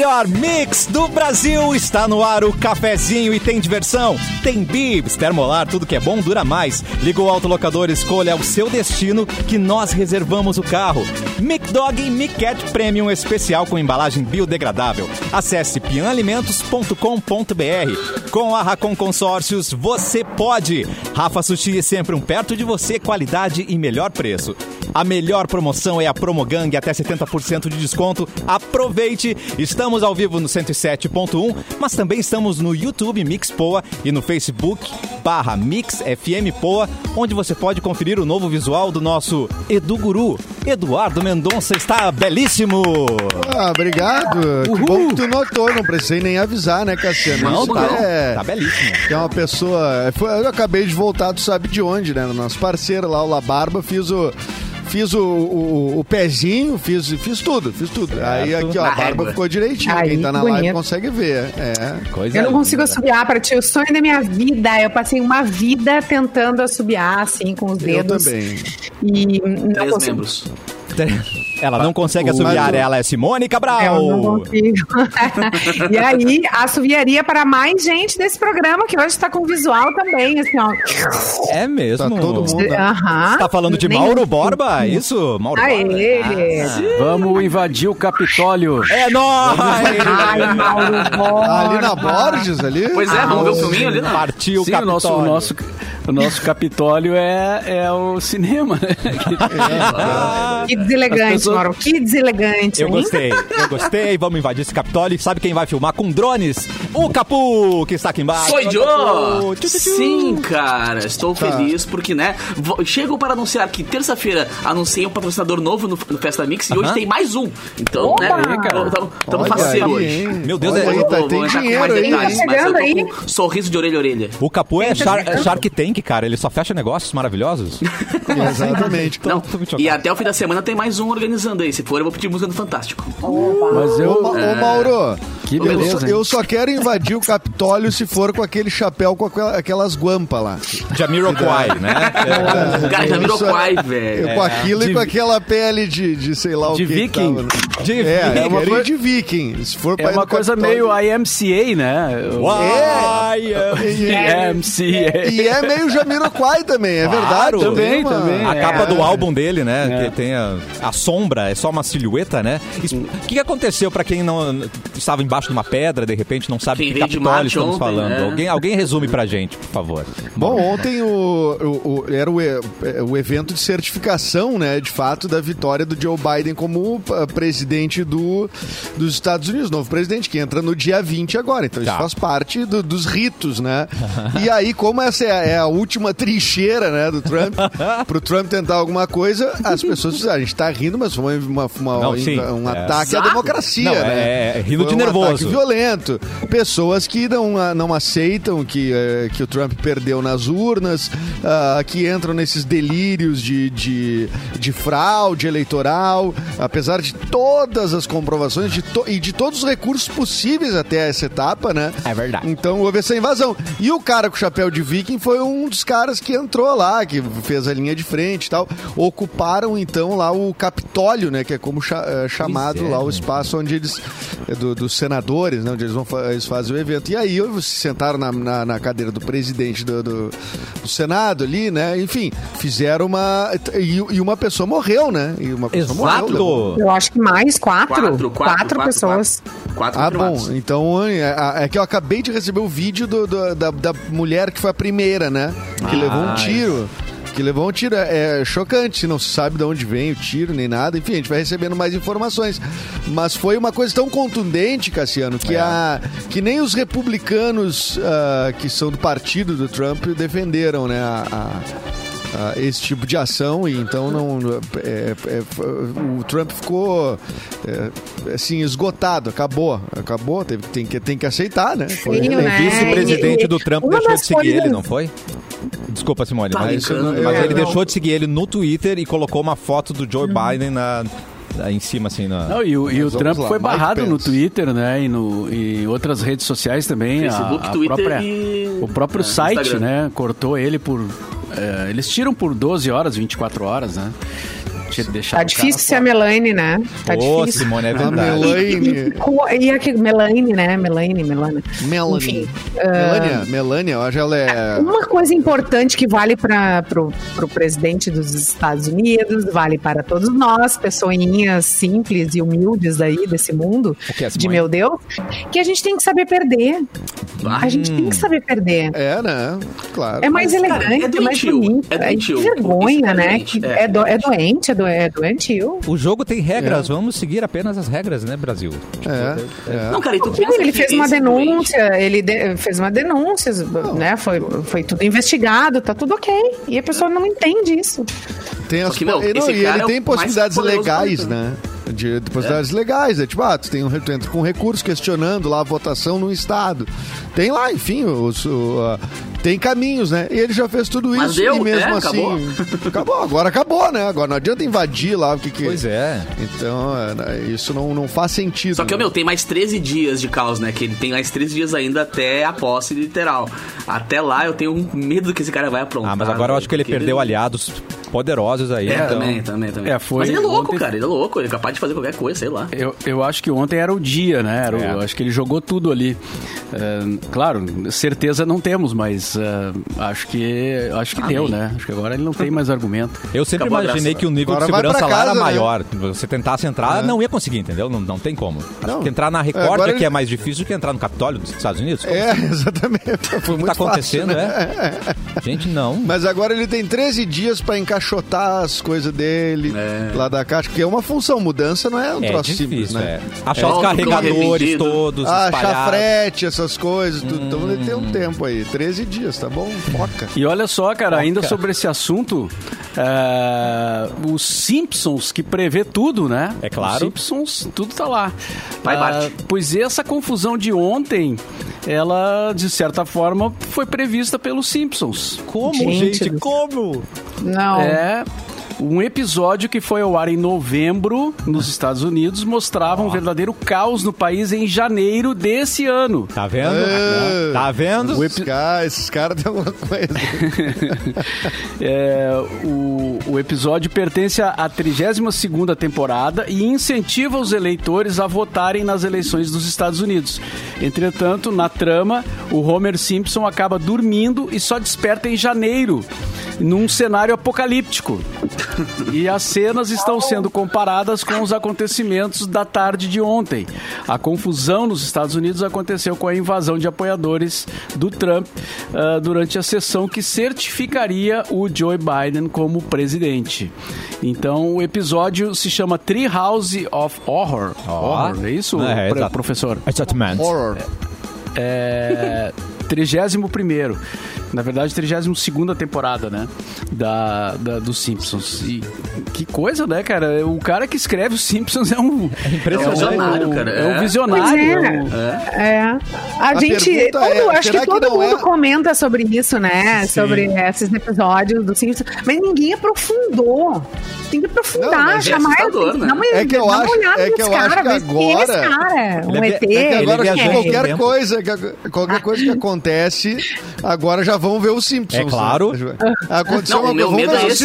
melhor mix do Brasil. Está no ar o cafezinho e tem diversão. Tem bibs, termolar, tudo que é bom dura mais. Liga o autolocador, escolha o seu destino que nós reservamos o carro. Mic Dog e Mic Cat Premium especial com embalagem biodegradável. Acesse pianalimentos.com.br. Com a Racon Consórcios, você pode. Rafa Sushi é sempre um perto de você, qualidade e melhor preço. A melhor promoção é a Promogang, até 70% de desconto. Aproveite! Estamos ao vivo no 107.1, mas também estamos no YouTube Mix Poa e no Facebook barra Mix FM Poa, onde você pode conferir o novo visual do nosso Edu Guru. Eduardo Mendonça está belíssimo! Ah, obrigado. Que bom que tu notou, não precisei nem avisar, né, Cassiano? Não, Isso tá, é, tá belíssimo. que é uma pessoa. foi- eu acabei de voltar, tu sabe de onde, né? Nosso parceiro lá, o La Barba, fiz o. Fiz o, o, o pezinho, fiz, fiz tudo, fiz tudo. Aí aqui, ó, a barba ficou direitinho. Ai, Quem tá na bonito. live consegue ver. É. Coisa Eu não consigo linda. assobiar pra ti. O sonho da minha vida. Eu passei uma vida tentando assobiar, assim, com os Eu dedos. também. E não Três consigo. membros. Ela não consegue o- ela é Simone Eu Cabral. não consigo. e aí, assobiaria para mais gente desse programa, que hoje tá com visual também, assim, ó. É mesmo? Tá todo mundo, né? Aham. Você tá falando de Nem- Mauro Borba? Isso? Mauro Borba? Aê! Vamos invadir o Capitólio. É nóis! Ai, Mauro Borba. Ali na Borges, ali. Pois é, vamos ver o filminho ali, não? Partiu Sim, o nosso, o, Capitólio. nosso, o nosso Capitólio é, é o cinema, né? Que deselegante, As pessoas- Mauro. Que deselegante. Eu hein? gostei, eu gostei. Vamos invadir esse Capitólio. E sabe quem vai filmar com drones? O Capu, que está aqui embaixo. Sou tchu. Sim, cara, estou Tá. feliz porque, né, chego para anunciar que terça-feira anunciei um patrocinador novo no, no Festa Mix e hoje Aham. tem mais um. Então, Oba! né, estamos faceiro hoje. Meu Deus, Olha é- aí, Eu tá- vou, tem vou dinheiro aí. detalhes, Tá mas eu chegando tô aí. com sorriso de orelha a orelha. O Capu é Shar- Shark Tank, cara. Ele só fecha negócios maravilhosos. Exatamente. Tô muito E até o fim da semana tem mais um organizando aí. Se for, eu vou pedir música do Fantástico. Mas Ô, eu. Ô, Mauro, Que eu, beleza, só, hein? eu só quero invadir o Capitólio se for com aquele chapéu com aquela- aquelas guampas lá. Jamiroquai, né? É. Cara, já virou Isso quai, Eu velho. com aquilo de- e com aquela pele de, de sei lá o De que. viking. Que tava, né? De é, é uma viking. coisa de viking. Se for pra É uma coisa Capitólio- meio IMCA, né? Uai, E, IMCA. e é meio Jamiroquai também, é Claro. verdade. Também, também. A É. capa do álbum dele, né? É. Que tem a, a sombra, é só uma silhueta, né? Isso- O que, que aconteceu pra quem não estava embaixo de uma pedra, de repente não sabe Quem que Capitólio estamos ontem, falando? né? Alguém, alguém resume pra gente, por favor. Bom, ontem o, o- o- era o, e- o evento de certificação, né, de fato, da vitória do Joe Biden como ah, presidente do, dos Estados Unidos, novo presidente, que entra no dia 20 agora. Então Tá. isso faz parte do- dos ritos, né? e aí, como essa é a, é a última trincheira, né, do Trump, pro Trump tentar alguma coisa, as pessoas "Ah, a gente tá rindo, mas foi uma, uma- Não, sim, um é. ataque à Exato. democracia, Não, né? é- é rindo Foi de um nervoso. ataque violento. Pessoas que não, não aceitam que, eh, que o Trump perdeu nas urnas, ah, que entram nesses delírios de, de, de fraude eleitoral, apesar de todas as comprovações de to- e de todos os recursos possíveis até essa etapa, né? É verdade. Então houve essa invasão. E o cara com o chapéu de viking foi um dos caras que entrou lá, que fez a linha de frente e tal. Ocuparam então lá o Capitólio, né? Que é como cha- eh, chamado é, lá o né? espaço onde eles. é do- dos senadores, né? Onde eles, vão, fa- eles fazem o evento. E aí eles se sentaram na, na, na cadeira do presidente do, do, do Senado ali, né? Enfim, fizeram uma. E, e uma pessoa morreu, né? E uma pessoa morreu. Exato! Eu acho que mais quatro. Quatro, quatro, quatro, pessoas. Quatro, quatro Ah, bom, então é, é que eu acabei de receber o vídeo do- do- da, da mulher que foi a primeira, né? Que levou um tiro. Que levou um tiro. É, é chocante, não se sabe de onde vem o tiro nem nada. Enfim, a gente vai recebendo mais informações. Mas foi uma coisa tão contundente, Cassiano, que, a, que nem os republicanos ah, que são do partido do Trump defenderam, né? a- a- ah, esse tipo de ação e então não é, é, o Trump ficou é, assim esgotado acabou acabou teve, tem que tem que aceitar né Foi O né? vice-presidente E- do Trump uma deixou de seguir ele, não foi? Desculpa, Simone, Tá mas, brincando. mas É, ele não. deixou de seguir ele no Twitter e colocou uma foto do Joe Biden na, na- em cima, assim, na... Não, e o, e o Trump lá, foi Mike barrado no. Twitter, né? E no, em outras redes sociais também. a- Facebook, a, Twitter própria, e- O próprio é, site, Instagram. né? Cortou ele por. É, eles tiram por 12 horas, 24 horas, né? Tá difícil cara ser a Melanie, né? Tá Ô, difícil. Simone, é verdade. Melanie. Co- E aqui, Melanie, né? Melanie, Melania. Melanie. Enfim, Melania, Melania, eu acho que ela é. Uma coisa importante que vale para o presidente dos Estados Unidos, vale para todos nós, pessoinhas simples e humildes aí desse mundo, é, de meu Deus, que a gente tem que saber perder. A gente tem que saber perder. É, né? Claro. É mais Mas, cara, elegante, é é mais doentio, bonito. é É, doentio. que vergonha, é né? é. é, do- é doente, é, do, é doentio. O jogo tem regras, vamos seguir apenas as regras, né, Brasil? É, é. Não, cara, e tu pensa ele fez uma é doente. denúncia, ele de- fez uma denúncia, né? Foi, foi tudo investigado, tá tudo ok. E a pessoa não entende isso. Tem as Só que, meu, e não, e cara ele é tem possibilidades legais, né? De, de possibilidades legais. É tipo, ah, tu, tem um, tu entra com recurso questionando lá a votação no Estado. Tem lá, enfim, os, o, a- tem caminhos, né? E ele já fez tudo Mas isso deu, e mesmo é, assim. acabou. acabou, agora acabou, né? Agora não adianta invadir lá o que que. Pois é. Então, é, isso não, não faz sentido. Só que, né? meu, tem mais 13 dias de caos, né? Que ele tem mais 13 dias ainda até a posse literal. Até lá eu tenho um medo que esse cara vai aprontar. Ah, mas agora eu acho que ele perdeu aliados poderosos aí. É, então... também, também, também. É, foi Mas ele é louco, ontem- cara. Ele é louco. Ele é capaz de fazer qualquer coisa, sei lá. Eu, eu acho que ontem era o dia, né? Era o- É. Eu acho que ele jogou tudo ali. É, claro, certeza não temos, mas é, acho que acho que deu, né? Acho que agora ele não tem mais argumento. Eu sempre Acabou imaginei que o nível Agora de segurança pra lá era casa, né? maior. Você tentasse entrar, não ia conseguir, entendeu? Não, não tem como. Acho Não. que entrar na Record agora é que ele- é mais difícil do que entrar no Capitólio dos Estados Unidos. É, exatamente. Foi O que muito tá acontecendo, fácil, né? é? Gente, não. Mas agora ele tem 13 dias pra encaixotar as coisas dele É. lá da caixa, que é uma função. Mudança não é um É troço difícil, simples, né? é. Achar É. os que carregadores todos Ah, espalhados. chafrete, essas coisas, tudo. Então ele tem um tempo aí. 13 dias, tá bom? Foca. E olha só, cara, ainda Foca. sobre esse assunto, é, os Simpsons que prevê tudo, né? É claro. Os Simpsons, tudo tá lá. Vai, Ah, Bart. pois essa confusão de ontem, ela, de certa forma, foi prevista pelos Simpsons. Como, Gente gente? Como? Não. É. Um episódio que foi ao ar em novembro nos Estados Unidos mostrava um verdadeiro caos no país em janeiro desse ano. Tá vendo? Ah. Tá vendo? Esses caras, esses caras têm alguma coisa. É, o, o episódio pertence à 32ª temporada e incentiva os eleitores a votarem nas eleições dos Estados Unidos. Entretanto, na trama, o Homer Simpson acaba dormindo e só desperta em janeiro, num cenário apocalíptico. E as cenas estão sendo comparadas com os acontecimentos da tarde de ontem. A confusão nos Estados Unidos aconteceu com a invasão de apoiadores do Trump ah, durante a sessão que certificaria o Joe Biden como presidente. Então o episódio se chama Treehouse of Horror. Horror, é isso, É, professor? Exatamente. Horror. É. 31 na verdade, 32 temporada, né? Da, da, dos Simpsons. E que coisa, né, cara? O cara que escreve os Simpsons é um. É um visionário, cara. É um É. visionário. Pois é. é um- É. A, A gente. todo- é, acho que que todo não mundo é- comenta sobre isso, né? Sim. Sobre esses episódios do Simpsons. Mas ninguém aprofundou. Tem que Não, aprofundar, é chamar. assustador, né? Dá uma, É que eu acho- olhada é que nesse eu acho cara, que é esse agora- cara. Um Ele é ET. É que agora qualquer coisa, que- qualquer coisa que acontece, agora já vão ver os Simpsons. É claro. né? Aconteceu Não, uma meu coisa, medo vamos é esse.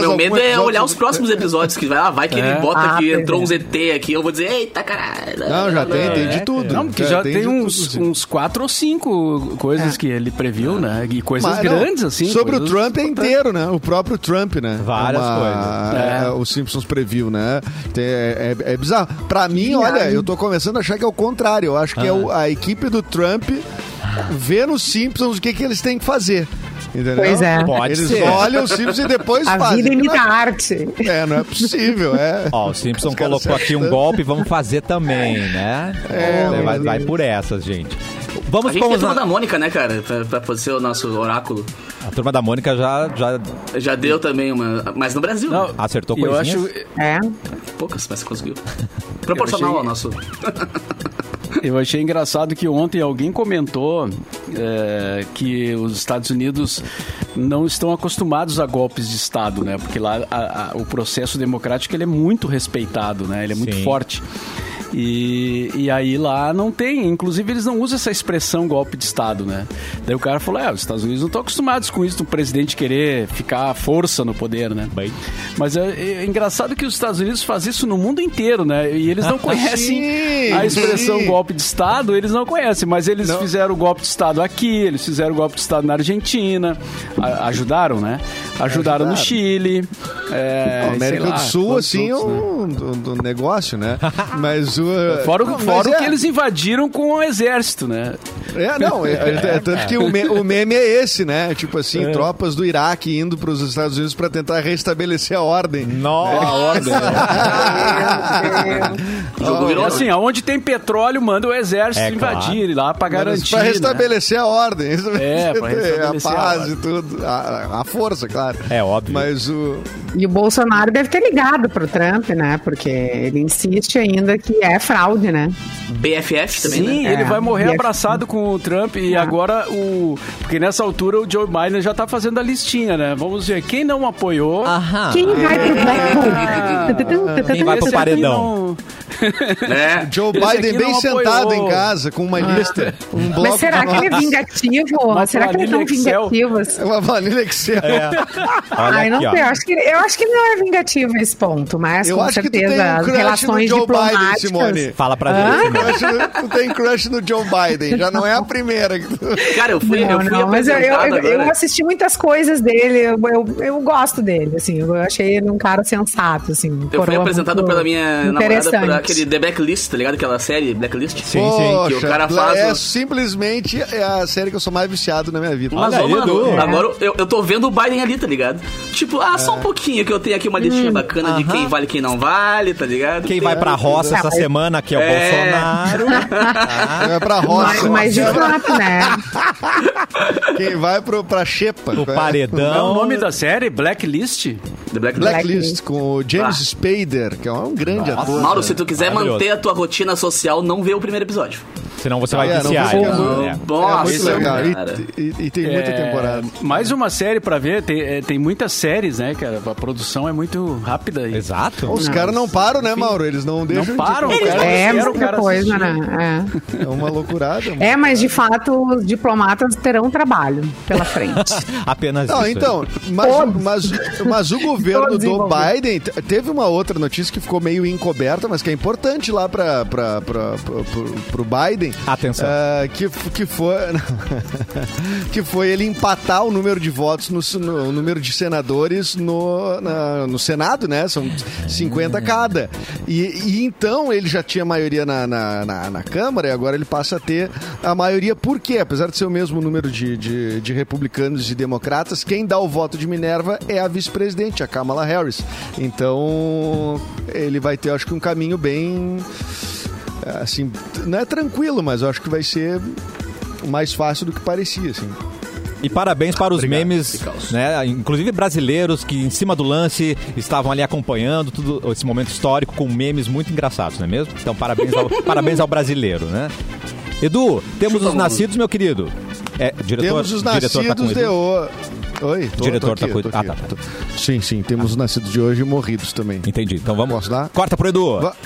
Meu medo é episódio olhar os sobre- próximos episódios que vai lá, vai que ele É. bota Ah, que entrou é. um ZT aqui, eu vou dizer, eita caralho. Não, já tem, tem de tudo. Não, porque já tem, uns, tudo, uns quatro ou cinco coisas que ele previu, né? E coisas Mas, não, grandes, assim. Sobre o Trump é inteiro, né? O próprio Trump, né? Várias coisas. É. o Simpsons previu, né? É, é- é bizarro. Pra mim, olha, eu tô começando a achar que é o contrário. Eu acho que é o- a equipe do Trump vê nos Simpsons o que, que eles têm que fazer. Entendeu? Pois é. Pode eles ser. olham os Simpsons e depois A fazem. vida imita a é, arte. é, não é possível, é. Ó, o Simpson colocou aqui um golpe, vamos fazer também, né? É, vai, vai, Deus. por essas, gente. A Vamos gente com tem a turma da Mônica, né, cara? Pra, pra poder ser o nosso oráculo. A turma da Mônica já, já Já deu também uma. Mas no Brasil, Não, né? acertou eu coisinhas. acho, É. poucas, mas conseguiu. Proporcional achei- ao nosso. Eu achei engraçado que ontem alguém comentou é, que os Estados Unidos não estão acostumados a golpes de Estado, né? Porque lá a- a- o processo democrático ele é muito respeitado, né? Ele é muito Sim. forte. E, e aí lá não tem. Inclusive, eles não usam essa expressão golpe de Estado, né? Daí o cara falou: é, os Estados Unidos não estão acostumados com isso do presidente querer ficar à força no poder, né? Bem. Mas é, é engraçado que os Estados Unidos fazem isso no mundo inteiro, né? E eles não conhecem Sim, a expressão sim. golpe de Estado, eles não conhecem, mas eles fizeram o golpe de Estado aqui, eles fizeram o golpe de Estado na Argentina, a- ajudaram, né? Ajudaram, no. Chile. É, A América lá, do Sul, assim, é né? um, um- um negócio, né? Mas o. Fora, o- fora o é- que eles invadiram com o exército, né? É, não, é, é- é tanto que o, me- o meme é esse, né? Tipo assim, tropas do Iraque indo para os Estados Unidos para tentar restabelecer a ordem. Nossa. O jogo virou É assim, aonde tem petróleo, manda o exército É, invadir lá pra garantir. Para né? restabelecer a ordem. É, pra restabelecer a a paz ordem. e tudo. A, a força, claro. É óbvio. Mas o. E o Bolsonaro deve ter ligado pro Trump, né? Porque ele insiste ainda que é fraude, né? BFF também, Sim, né? ele É, vai morrer é- abraçado com o Trump e agora o. Porque nessa altura o Joe Biden já tá fazendo a listinha, né? Vamos ver, quem não apoiou. Aham. Quem vai pro Ah. Black Quem vai pro esse aqui paredão? É. Joe Esse Biden bem sentado apoiou. em casa com uma lista. Um bloco Mas será que ele é vingativo? Uma será que eles planilha são Excel. vingativos? É uma planilha Excel. Olha Ai, não sei. Eu acho, que, eu acho que ele não é vingativo nesse ponto, mas Eu com acho que tu certeza tem um relações no Joe Biden, diplomáticas. Simone. Fala pra Hã? gente. Tu tem crush no Joe Biden, já não é a primeira. Cara, eu fui, Não, eu fui não, mas eu, eu, eu- assisti muitas coisas dele, eu, eu, eu gosto dele, assim, eu achei ele um cara sensato, assim. Eu fui apresentado pela minha namorada interessante. Aquele The Blacklist, tá ligado? Aquela série Blacklist. Sim, sim. Que o cara faz é o- simplesmente é a série que eu sou mais viciado na minha vida. Mas, Olha aí, mano, Edu. agora eu, eu tô vendo o Biden ali, tá ligado? Tipo, ah, só um pouquinho que eu tenho aqui uma listinha bacana de Aham. quem vale e quem não vale, tá ligado? Quem vai pra roça essa semana aqui é o É. Bolsonaro. Ah, É pra roça. Mas, mas de fato, né? Quem vai pro, pra Xepa. o Qual é? É paredão. o nome da série? Blacklist? The Blacklist. Blacklist, com o James Ah. Spader, que é um grande ator. Mauro, se tu quiser Maravilhoso. manter a tua rotina social, não vê o primeiro episódio. Senão você vai É, não viciar. né? ficar- É. É Nossa, muito legal. cara. E, e- e tem muita É, temporada. Mais uma série pra ver, tem, é, tem muitas séries, né, cara? A produção é muito rápida. E... Exato. Os caras não param, né, Mauro? Eles não deixam de- param, de- cara. É Quero o muita cara coisa, né? É uma loucurada. mano. É. É, mas de fato os diplomatas terão trabalho pela frente. Apenas Não, isso. então, mas, mas, mas o governo do. Biden te- teve uma outra notícia que ficou meio encoberta, mas que é importante lá para o Biden. Atenção. Ah, que, que foi que foi ele empatar o número de votos no, no- o número de senadores no, na- no Senado, né? São 50 cada. E, e então ele já tinha maioria na, na, na- na Câmara e agora ele passa a ter a maioria. Por quê? Apesar de ser o mesmo número de, de, de republicanos e democratas, quem dá o voto de Minerva é a vice-presidente, a Kamala Harris. Então ele vai ter, acho que, um caminho bem. Assim, não é tranquilo, mas eu acho que vai ser mais fácil do que parecia, assim. E parabéns para os Obrigado, memes, né? Inclusive brasileiros que em cima do lance estavam ali acompanhando tudo esse momento histórico com memes muito engraçados, não é mesmo? Então parabéns ao, parabéns ao brasileiro, né? Edu, temos Chupa, os nascidos, meu querido. É, diretor, Temos os diretor tá nascidos o de. Oi, tô, Diretor tô tá aqui, tô Ah, aqui. tá, tá. Sim, sim, temos os nascidos de hoje e morridos também. Entendi. Então vamos. Posso dar? Corta pro Edu. Va-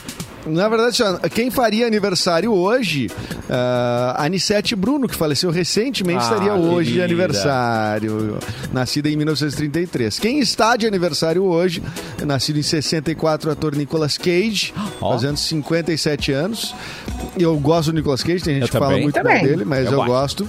Na verdade, assim, quem faria aniversário hoje, ah, Anissete Bruno, que faleceu recentemente, Ah, estaria hoje de aniversário. Nascida em 1933. Quem está de aniversário hoje, nascido em 64, o ator Nicolas Cage, Ó. fazendo 57 anos. Eu gosto do Nicolas Cage, tem gente Eu que fala muito Também. bem dele, mas Eu eu, gosto.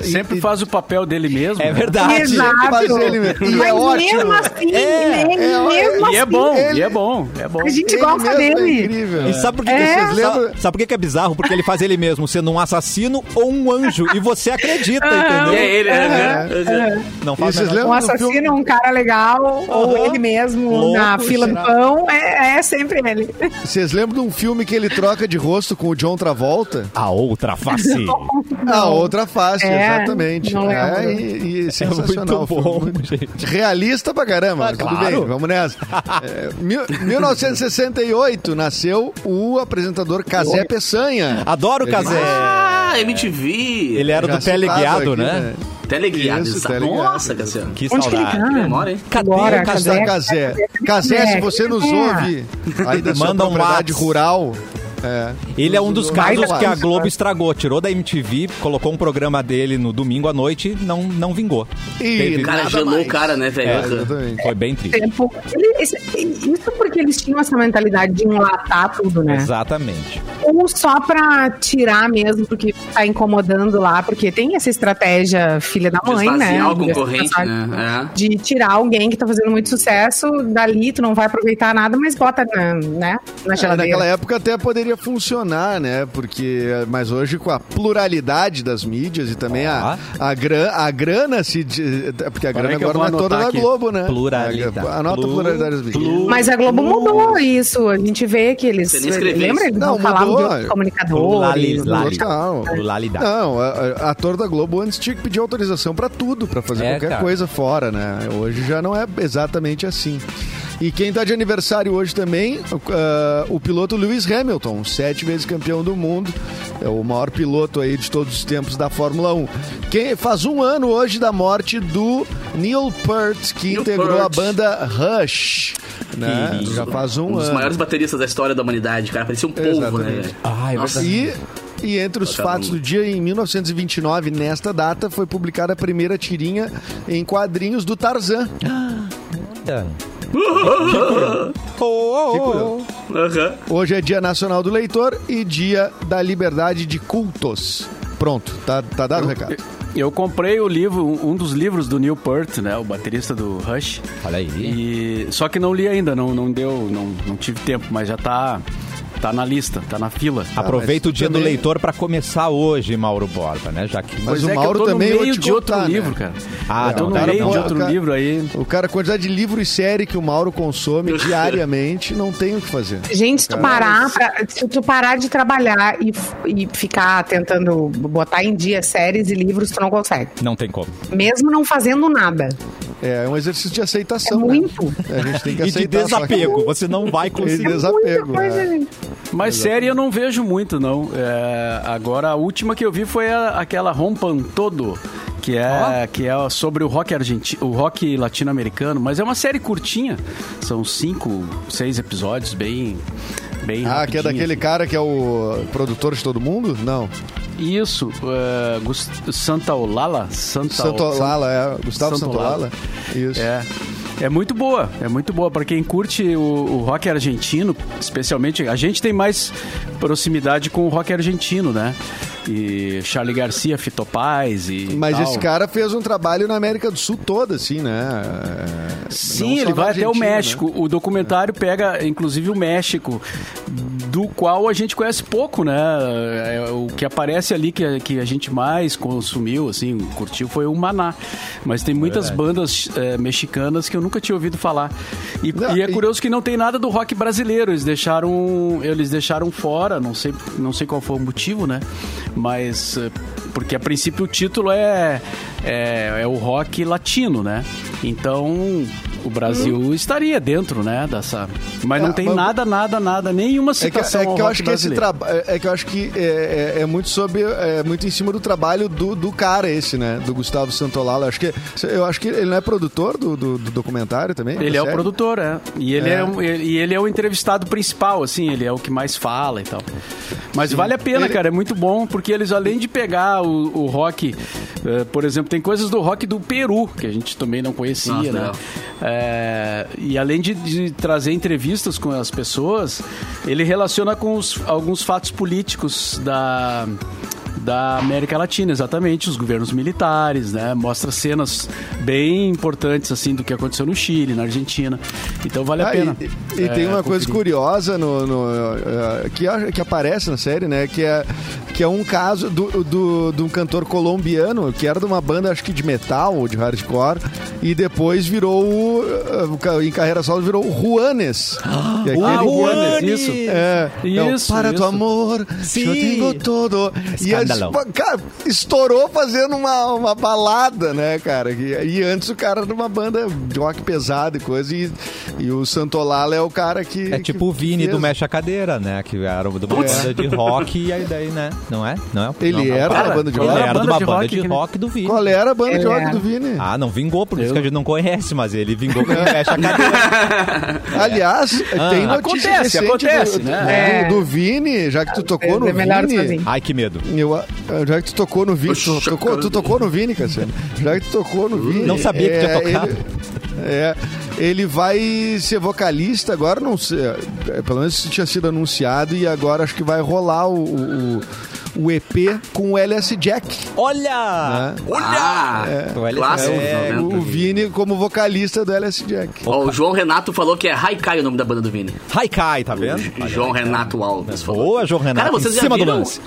e- Sempre e- faz o papel dele mesmo. É verdade. Exato. Faz ele mesmo. E Mas é ótimo. mesmo assim, É, né, é, mesmo E é assim, bom, ele- e é bom, é bom. A gente gosta é dele. Incrível. E sabe por que, É. que vocês Sabe- lembram? Sabe por que, que é bizarro? Porque ele faz ele mesmo sendo um assassino ou um anjo. E você acredita, E entendeu? é ele, né? Não E faz vocês menor- lembram Um do filme? assassino, um cara legal, ou Aham. ele mesmo Louco, na fila do será? pão, é, é sempre ele. Vocês lembram de um filme que ele troca de rosto com o John Travolta? A outra face. A outra face, É, exatamente. É, e, e sensacional. muito bom, muito- gente. Realista pra caramba, mas tudo claro. bem, vamos nessa. É, mil- 1968 nasceu o apresentador Casé Peçanha. Adoro o Casé. Ah, MTV. Ele era do teleguiado, citado aqui, né? Teleguiado. Isso, teleguiado. Nossa, Cassiano. Que Onde que ele saudade. tá? Memória, hein? Cadê Agora, o Casé? Casé, se você nos É. ouve aí da sua Manda um propriedade rural, É. Ele é um dos casos que a Globo estragou. Tirou da MTV, colocou um programa dele no domingo à noite e não, não vingou. E Teve- O cara gelou o cara, né, velho? É. Foi bem triste. Tempo. Ele- esse- isso porque eles tinham essa mentalidade de enlatar tudo, né? Exatamente. Ou só pra tirar mesmo, porque tá incomodando lá, porque tem essa estratégia filha da mãe, né? O de concorrente, né? É. De tirar alguém que tá fazendo muito sucesso dali, tu não vai aproveitar nada, mas bota na, né, na É, geladeira. naquela época até poderia funcionar, né? Porque, mas hoje com a pluralidade das mídias e também a, a, gran, a grana se. Porque a Peraí grana eu agora não é toda da. Globo, né? Pluralidade. Anota a Plu- pluralidade das mídias. plu- Mas a Globo mudou isso. A gente vê que eles. Lembra? Eles Não, não falavam mudou. de comunicadores. Pluralidade. Não, a, a- ator da Globo antes tinha que pedir autorização pra tudo, pra fazer É, qualquer cara. coisa fora, né? Hoje já não é exatamente assim. E quem tá de aniversário hoje também, ah, o piloto Lewis Hamilton, sete vezes campeão do mundo, é o maior piloto aí de todos os tempos da Fórmula 1. Quem faz um ano hoje da morte do Neil Peart, que Neil integrou Peart. a banda Rush, né? Já faz um, Um dos ano. maiores bateristas da história da humanidade, cara. Parecia um polvo, Exatamente. né? velho? Ai, Nossa. E, e entre os Caramba. fatos do dia, em 1929, nesta data, foi publicada a primeira tirinha em quadrinhos do Tarzan. Hoje é Dia Nacional do Leitor e Dia da Liberdade de Cultos. Pronto, tá, tá dado o recado. Eu comprei o livro, um dos livros do Neil Peart, né, o baterista do Rush. Olha aí. E só que não li ainda, não, não deu, não, não tive tempo, mas já tá tá na lista, tá na fila. Aproveita mas o dia também- do leitor pra começar hoje, Mauro Borba, né? Já que Mas Pois o é que Mauro eu tô também, no meio te de outro contar, né? livro, cara. Ah, eu tô não, no cara, meio pô, de outro cara- livro aí. O cara, a quantidade de livro e série que o Mauro consome diariamente, não tem o que fazer. Gente, se tu parar, pra- se tu parar de trabalhar e, e ficar tentando botar em dia séries e livros, tu não consegue. não tem como. Mesmo não fazendo nada. É um exercício de É aceitação. né? muito. A gente tem que E de aceitar. só que- desapego. Você não vai E de conseguir. desapego. Coisa, né? gente. Mas série eu não vejo muito, não. É, agora, a última que eu vi foi a- aquela Rompan Todo, que é, que é sobre o rock argentino, o rock latino-americano, mas é uma série curtinha. São cinco, seis episódios, bem. Bem Ah, que é daquele assim. cara que é o produtor de todo mundo? Não. Isso, é, Gus- Santa Olala? Santa Santolala, é. Gustavo. Santolala. Isso. É. É muito boa, é muito boa. Para quem curte o, o rock argentino, especialmente, a gente tem mais proximidade com o rock argentino, né? E Charlie Garcia, Fito Paz e. Mas tal. esse cara fez um trabalho na América do Sul toda, assim, né? Sim, não ele vai até o Argentina, México. O documentário pega, inclusive, o México, do qual a gente conhece pouco, né? É, O que aparece ali que, a- que a gente mais consumiu, assim, curtiu, foi o Maná. Mas tem muitas bandas é, mexicanas que eu nunca tinha ouvido falar. E, Não, e é e- curioso que não tem nada do rock brasileiro. Eles deixaram, eles deixaram fora, não sei, não sei qual foi o motivo, né? Mas é, porque a princípio o título é, é, é o rock latino, né? Então o Brasil estaria dentro, né, dessa. Mas É, não tem mas- nada, nada, nada, nenhuma É que, citação é que ao eu acho que esse é que eu acho que é, é- muito sobre é muito em cima do trabalho do, do cara esse, né? Do Gustavo Santolala. Acho que eu acho que ele não é produtor do, do, do documentário também. Ele é o série? produtor, é. E ele é. É. um- e ele é o entrevistado principal, assim, ele é o que mais fala e tal. Mas vale a pena, Ele- cara, é muito bom, porque eles, além de pegar o, o rock, eh, por exemplo, tem coisas do rock do Peru, que a gente também não conhecia, Nossa, né? É, e além de, de trazer entrevistas com as pessoas, ele relaciona com os- alguns fatos políticos da. Da América Latina, exatamente, os governos militares, né? Mostra cenas bem importantes, assim, do que aconteceu no Chile, na Argentina. Então vale a Ah, pena. E, e é, tem uma coisa conferir. curiosa no, no, eh, que, que aparece na série, né? Que é, que é um caso do, do, de um cantor colombiano que era de uma banda, acho que de metal ou de hardcore, e depois virou o, eh, o em carreira solo virou o Juanes. E aquele- Ah, o Juanes! Isso. É, é o Isso, para isso. tu amor, Sim. eu tenho todo. Cara, estourou fazendo uma, uma balada, né, cara? E, e antes o cara era de uma banda de rock pesado e coisa, e, e o Santolala é o cara que. É tipo o que Vini do fez. Mexe a Cadeira, né? Que era de uma banda de rock e aí daí, né? Não é? Não é? Ele não, era da banda de Ele rock? era de uma Banda de rock de do Vini. Qual era a banda de Ele rock era. do Vini? Ah, não vingou porque isso que a gente não conhece, mas ele vingou quando fecha a cadeira. Aliás, tem notícia Acontece, recente acontece, do, né? do, do Vini, já que tu tocou no é melhor Vini. Ai, que medo. Eu, já que tu tocou no Vini, tu tocou, tu tocou no Vini, Cassiano. Já que tu tocou no Vini. Não sabia que tinha tocado. Ele, é, ele vai ser vocalista agora, não sei. é, Pelo menos isso tinha sido anunciado e agora acho que vai rolar o, o, o EP com o LS Jack. Olha! Né? Ah, O LS é, 90. O Vini como vocalista do LS Jack. Ó, o João Renato falou que é Haikai o nome da banda do Vini. Haikai, tá vendo? João Renato Alves falou. Boa, João Renato. Cara, vocês em já cima do viram... lance.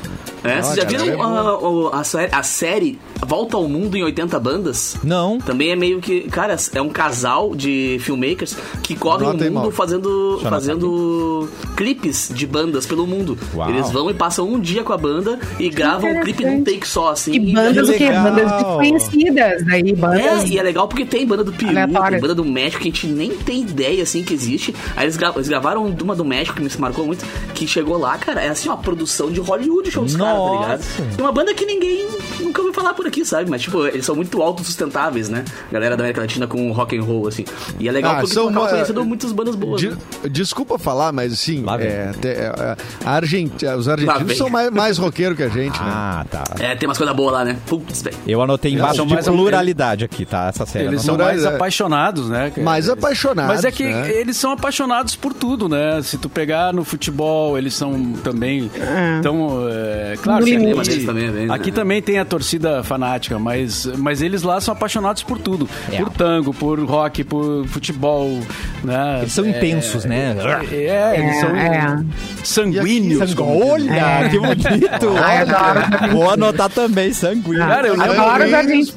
É, vocês já viram é a, o- a sé- a série Volta ao Mundo em 80 Bandas? Não. Também é meio que. Cara, é um casal de filmmakers que correm o mundo fazendo, fazendo clipes de bandas pelo mundo. Uau. Eles vão e passam um dia com a banda e gravam um clipe num take só, assim. E bandas Que o quê? Bandas desconhecidas. Daí, bandas. É, e é legal porque tem banda do Peru, Aleatório. tem banda do México que a gente nem tem ideia, assim, que existe. Aí eles, gra- eles gravaram uma do México que me marcou muito, que chegou lá, cara, é assim, uma produção de Hollywood, show dos caras, tá ligado? E uma banda que ninguém nunca ouviu falar por aqui, sabe? Mas, tipo, eles são muito autossustentáveis, né? Galera da América Latina com rock and roll, assim. E é legal Ah, porque são uma- conhecendo muitas bandas boas. De- né? desculpa falar, mas assim, é, te- é, Argent- os argentinos são mais, mais roqueiros que a gente, né? Ah, tá. É, tem umas coisas boas lá, né? Putz, velho. Eu anotei embaixo são de mais- pluralidade aqui, tá? Essa série. Eles são mais é. apaixonados, né? Mais apaixonados, Mas é que né? eles são apaixonados por tudo, né? Se tu pegar no futebol, eles são também. Então, é, claro, No que limite. aqui, Eles também, né? aqui também tem a torcida fanática, mas, mas eles lá são apaixonados por tudo. É. Por tango, por rock, por futebol, né? Eles são É, intensos, né? É, é, eles são É. sanguíneos. como. Olha, que bonito! Adoro. Vou anotar também, sanguíneo. Cara, eu lembro- Agora os argentinos.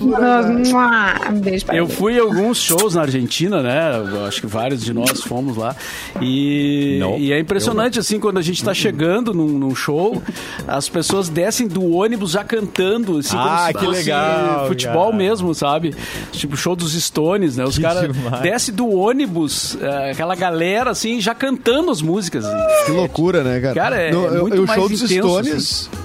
Mua, Um beijo pra Eu fui a alguns shows na Argentina, né? Eu acho que vários de nós fomos lá. E, Não, e é impressionante, assim, quando a gente tá chegando num, num show, as pessoas descem do ônibus já cantando, assim, Ah, que fosse legal, futebol cara. mesmo, sabe? Tipo, show dos Stones, né? Os caras descem do ônibus, é, aquela galera, assim, já cantando as músicas. Que loucura, né, cara? Cara, é No- eu- muito o mais show dos intenso, Stones.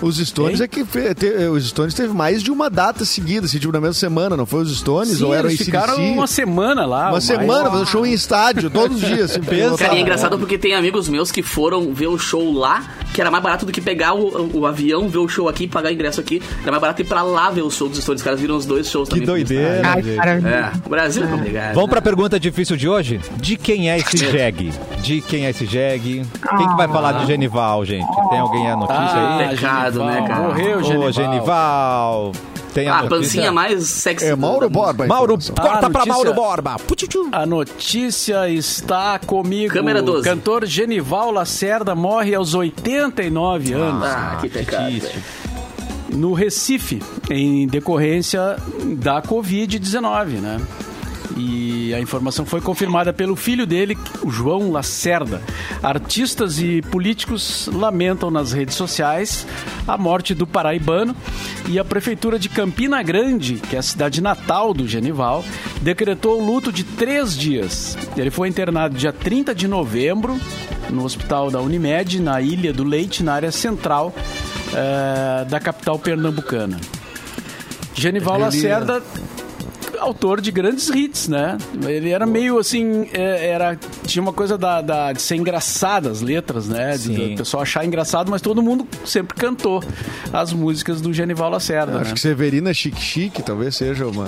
Os Stones Hein? é que fe- te- os Stones teve mais de uma data seguida, assim, tipo, na mesma semana, não foi os Stones? Sim, ou era eles ficaram uma semana lá. Uma mais. semana, fazendo show em estádio, todos os dias. Assim, Pensa. Cara, e é engraçado porque tem amigos meus que foram ver o show lá, que era mais barato do que pegar o, o- avião, ver o show aqui, pagar o ingresso aqui. Era mais barato ir pra lá ver o show dos Stones. Os caras viram os dois shows Que também. doideira. Ai, gente. maravilha. É, o Brasil é complicado. Vamos pra pergunta difícil de hoje? De quem é esse Jag? De quem é esse Jag? Quem que vai falar de Genival, gente? Tem alguém a notícia Ah, aí? Pecado, né, Genival, cara? Morreu, Ô, Genival. Genival. Tem a Ah, a notícia? pancinha mais sexy. É Mauro do- da- Borba. Mauro, informação. corta Ah, pra notícia. Mauro Borba. A notícia está comigo. Câmera 12. Cantor Genival Lacerda morre aos 89 anos. Ah, que pecado. No Recife, em decorrência da Covid-19, né? E a informação foi confirmada pelo filho dele, o João Lacerda. Artistas e políticos lamentam nas redes sociais a morte do paraibano e a prefeitura de Campina Grande, que é a cidade natal do Genival, decretou o luto de três dias. Ele foi internado dia 30 de novembro no hospital da Unimed, na Ilha do Leite, na área central eh, da capital pernambucana. Genival Ele- Lacerda autor de grandes hits, né? Ele era meio assim, é, era tinha uma coisa da, da- de ser engraçada as letras, né? De, do pessoal achar engraçado, mas todo mundo sempre cantou as músicas do Genival Lacerda. Acho né? que Severina Chique Chique talvez seja uma.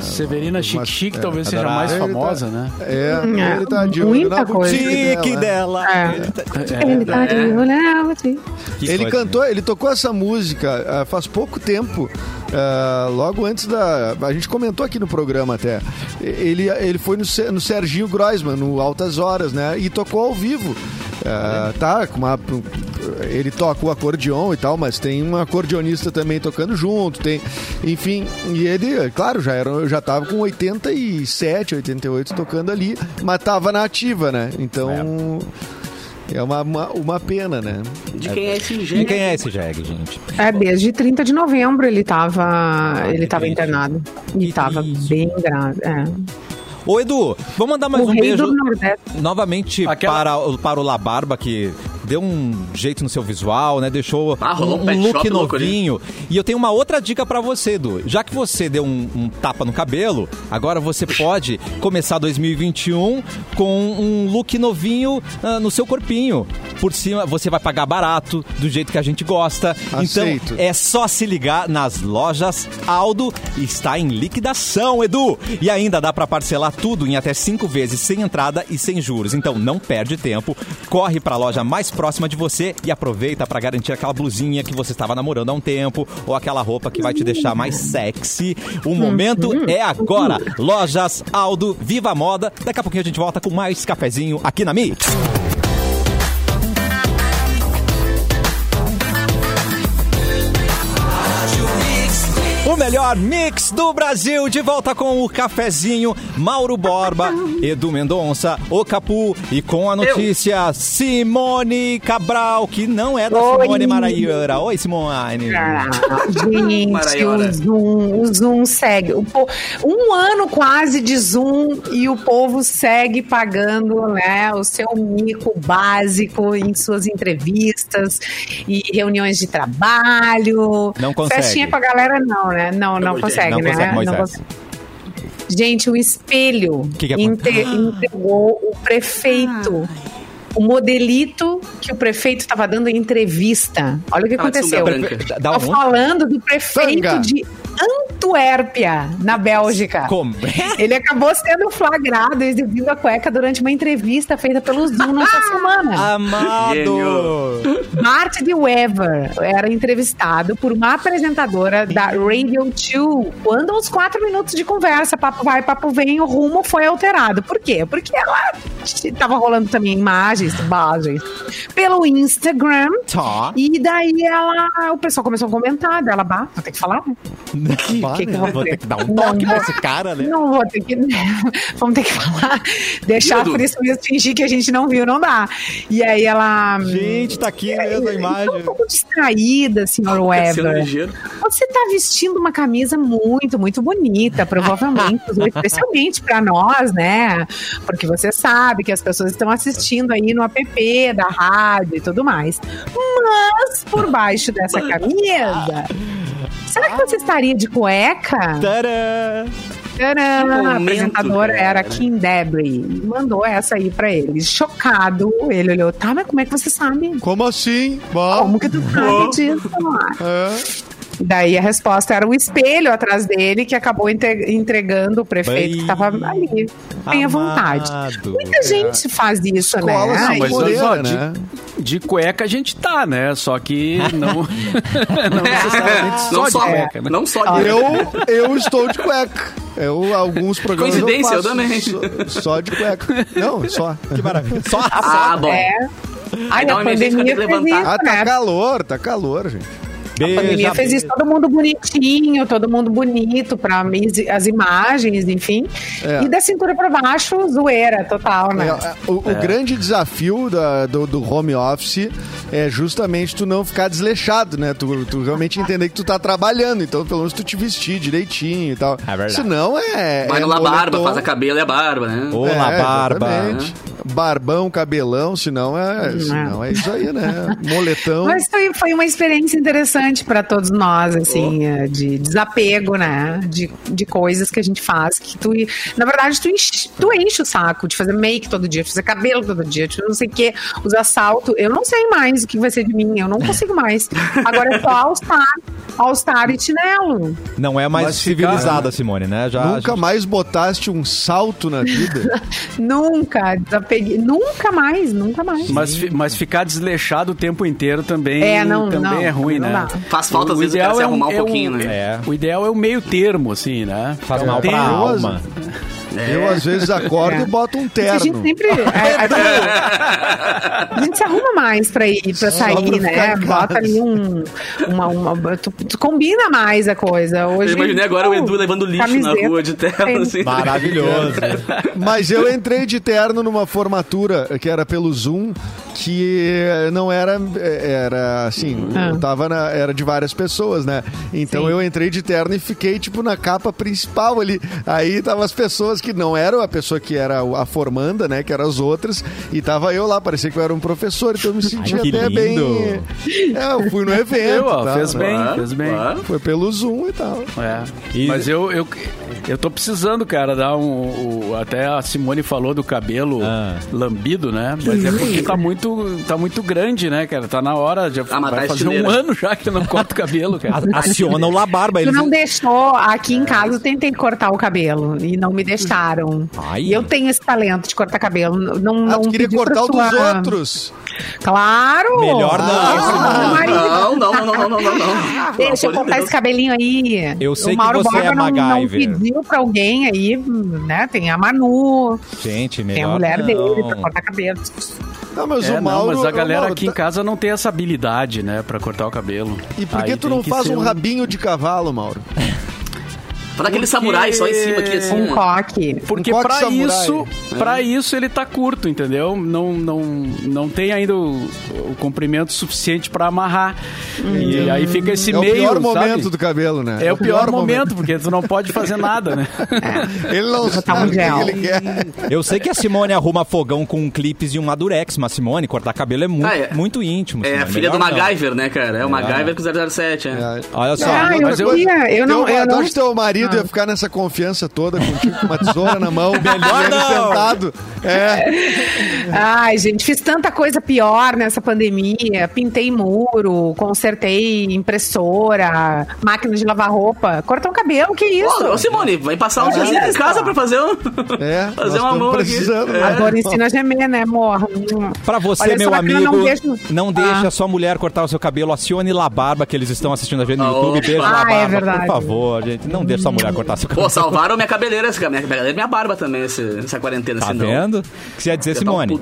Severina mas- Chique Chique é, talvez seja mais Ele tá- famosa, né? É, É, ele tá de olho muita na coisa. boutique Tique dela. dela. É. Ele tá- Ele tá de olhar, assim. Que Ele cantou, ele tocou essa música faz pouco tempo, ah, logo antes da. A gente comentou aqui no programa até. Ele, ele foi no, no Serginho Groisman, no Altas Horas, né? E tocou ao vivo. Ah, tá, com uma. Ele toca o acordeon e tal, mas tem um acordeonista também tocando junto, tem. Enfim, e ele, claro, já, era, já tava com 87, 88 tocando ali, mas tava na ativa, né? Então. É uma, uma, uma pena, né? De quem é esse E gênio? quem é esse Jag, gente? É, desde 30 de novembro ele tava, ele que tava internado. E Que tava triste. bem grave. É. Ô, Edu, vamos mandar mais o um rei beijo novamente Aquela- para, o- para o La Barba, que deu um jeito no seu visual, né? Deixou Ah, um um, look louco novinho. E eu tenho uma outra dica pra você, Edu. Já que você deu um, um tapa no cabelo, agora você pode começar 2021 com um look novinho ah, no seu corpinho. Por cima, você vai pagar barato, do jeito que a gente gosta. Aceito. Então, é só se ligar nas lojas Aldo. Está em liquidação, Edu. E ainda dá pra parcelar tudo em até cinco vezes sem entrada e sem juros. Então, não perde tempo. Corre pra loja mais próxima de você e aproveita pra garantir aquela blusinha que você estava namorando há um tempo ou aquela roupa que vai te deixar mais sexy. O momento é agora. Lojas Aldo, viva a moda. Daqui a pouquinho a gente volta com mais cafezinho aqui na Mix. O melhor mix do Brasil, de volta com o cafezinho, Mauro Borba, Edu Mendonça, o Capu e com a notícia Simone Cabral, que não é da Oi. Simone Maraiora. Oi, Simone. Ah, gente, o Zoom, o Zoom segue. O po- um ano quase de Zoom e o povo segue pagando né, o seu mico básico em suas entrevistas e reuniões de trabalho. Não consegue. Festinha com a galera, não, né? Não, não, Não consegue, Não né? consegue, Não Moisés. consegue. Gente, o espelho Que que acontece? entregou o prefeito. O modelito que o prefeito estava dando em entrevista. Olha o que aconteceu. Da- falando do prefeito Tanga. de Antuérpia, na Bélgica. Como? Ele acabou sendo flagrado exibindo a cueca durante uma entrevista feita pelo Zoom nessa semana. Amado! Bart de Wever era entrevistado por uma apresentadora da Radio 2. Quando aos quatro minutos de conversa, papo vai, papo vem, o rumo foi alterado. Por quê? Porque ela estava rolando também imagens, imagens pelo Instagram. Tá. E daí ela, o pessoal começou a comentar dela, bah, vou ter que falar, né? Bah, que que né? eu vou Vou ter? que dar um Não, toque pra não. esse cara, né? Não vou ter que. Vamos ter que falar. Deixar por isso mesmo, fingir que a gente não viu, não dá. E aí ela. Gente, tá aqui mesmo a Tô imagem. um pouco distraída, senhor Sendo Weber. Você tá vestindo uma camisa muito, muito bonita, provavelmente, especialmente pra nós, né? Porque você sabe que as pessoas estão assistindo aí no app da rádio e tudo mais. Mas, por baixo dessa camisa, será que você estaria de cueca? Tadã! Que A apresentadora cara. era Kim Debris. Mandou essa aí pra ele. Chocado, ele olhou, tá, mas como é que você sabe? Como assim? Bom, Como que tu sabe disso? é. Daí a resposta era o espelho atrás dele que acabou entre- entregando o prefeito que estava ali. Tenha vontade. Amado. Muita gente faz isso, né? Cola Ah, assim, mas olha só, né? de, de cueca a gente tá, né? Só que não, não necessariamente só Não de só, cueca, né? não só de Eu, eu estou de cueca. Eu, alguns programas Coincidência, eu faço também. Só, só de cueca. Não, só. Que maravilha. Só Ah, bom. É. Ai, dá a pandemia levantar. isso, Ah, tá né? calor, tá calor, gente. A pandemia fez isso, todo mundo bonitinho, todo mundo bonito para as imagens, enfim. É. E da cintura para baixo, zoeira total, né? É, é, o, o grande desafio da- do, do home office é justamente tu não ficar desleixado, né? Tu, tu realmente entender que tu tá trabalhando, então pelo menos tu te vestir direitinho e tal. É verdade. Senão é. Vai é La Barba, faz a cabelo e a barba, né? Ô, É, La Barba. exatamente. Barbão, cabelão, senão é, senão é isso aí, né? Moletão. Mas foi, foi uma experiência interessante para todos nós, assim, é, de desapego, né? De, de coisas que a gente faz. Que tu, na verdade, tu enche, tu enche o saco de fazer make todo dia, de fazer cabelo todo dia, de não sei o quê, usar salto. Eu não sei mais o que vai ser de mim, eu não consigo mais. Agora é só All-Star, All-Star e chinelo. Não é mais Mas civilizada, Simone, né? Já, Nunca mais botaste um salto na vida. Nunca desapeguei, nunca mais, nunca mais. Mas, mas ficar desleixado o tempo inteiro também, É, não, também não, é ruim, não né? Faz falta, às vezes, o cara se arrumar um pouquinho, né? É. O ideal é o meio termo, assim, né? faz É mal pra alma. Eu, às vezes, acordo É. e boto um Porque a gente terno. sempre. A, a- a gente se arruma mais pra ir, pra Só sair, pra né? Bota ali um. Uma, uma- tu, tu combina mais a coisa. Hoje, Eu imaginei agora o Edu levando lixo na camiseta, rua de tem- assim. Maravilhoso. Mas eu entrei de terno numa formatura que era pelo Zoom que não era era assim, Ah. eu tava na, era de várias pessoas, né? Então Sim. eu entrei de terno e fiquei tipo na capa principal ali. Aí tava as pessoas que não eram a pessoa que era a formanda, né, que eram as outras, e tava eu lá, parecia que eu era um professor, então eu me senti que até bem. lindo. É, eu fui no evento, Eu, ó, tá, fez né? bem, Claro, fez bem. claro. Foi pelo Zoom e tal. É. E- Mas eu, eu, eu tô precisando, cara, dar um. o- até a Simone falou do cabelo Ah. lambido, né? Mas é porque tá muito, tá muito grande, né, cara? Tá na hora, já Ah, mas vai tá fazer um ano já que eu não corto o cabelo, cara. A- Aciona o Labarba. Tu Eles... não deixou, aqui em casa eu tentei cortar o cabelo e não me deixaram. Ai. E eu tenho esse talento de cortar cabelo. Não, Ah, não tu queria cortar o dos sua- outros. Claro! Melhor não. Ah, marido. Não, não, não, não, não, não, não. Deixa eu cortar esse cabelinho aí. Eu sei o Mauro que você Borba é não, não pediu pra alguém aí, né? Tem a Manu, Gente, melhor tem a mulher não. dele pra cortar cabelo. Não, mas É, o não, Mauro, mas a galera Mauro, aqui em tá- casa não tem essa habilidade, né, pra cortar o cabelo. E por que Aí tu não faz ser um rabinho de cavalo, Mauro? Fala aquele samurai só em cima aqui, assim. Um coque. Porque Um coque pra samurai. isso, pra isso ele tá curto, entendeu? Não, não, não tem ainda o, o comprimento suficiente pra amarrar. E aí fica esse é meio, o pior sabe? momento do cabelo, né? É o pior, momento, porque tu não pode fazer nada, né? Ele não um sabe o que ele quer. Eu sei que a Simone arruma fogão com clipes e uma durex, mas Simone, cortar cabelo é muito, Ah, é. muito íntimo. É a Simone. filha do Melhor não. MacGyver, né, cara? É o MacGyver não. com 007, é. É. Olha só. Ah, eu mas eu- queria, eu não, eu não que teu marido Ah. ia ficar nessa confiança toda contigo com uma tesoura na mão? Melhor sentado. É. Ai, gente, fiz tanta coisa pior nessa pandemia. Pintei muro, consertei impressora, máquina de lavar roupa. Cortar um cabelo, que isso? Ô, Simone, vai passar uns dias em casa pra fazer um. É, nós fazer uma estamos mão aqui. É. né? Agora ensina a gemer, né, morra? Pra você, Olha, meu amigo, não deixa- não Ah. deixe a sua mulher cortar o seu cabelo. Acione Labarba, que eles estão assistindo a gente no Ah, YouTube. Beijo, Ah, Labarba, é verdade. por favor, gente. Não deixe sua mulher cortar seu cabelo. Pô, salvaram minha cabeleira, minha cabeleira e minha barba também, esse- essa quarentena. Tá senão, vendo? O que você ia dizer, um Simone?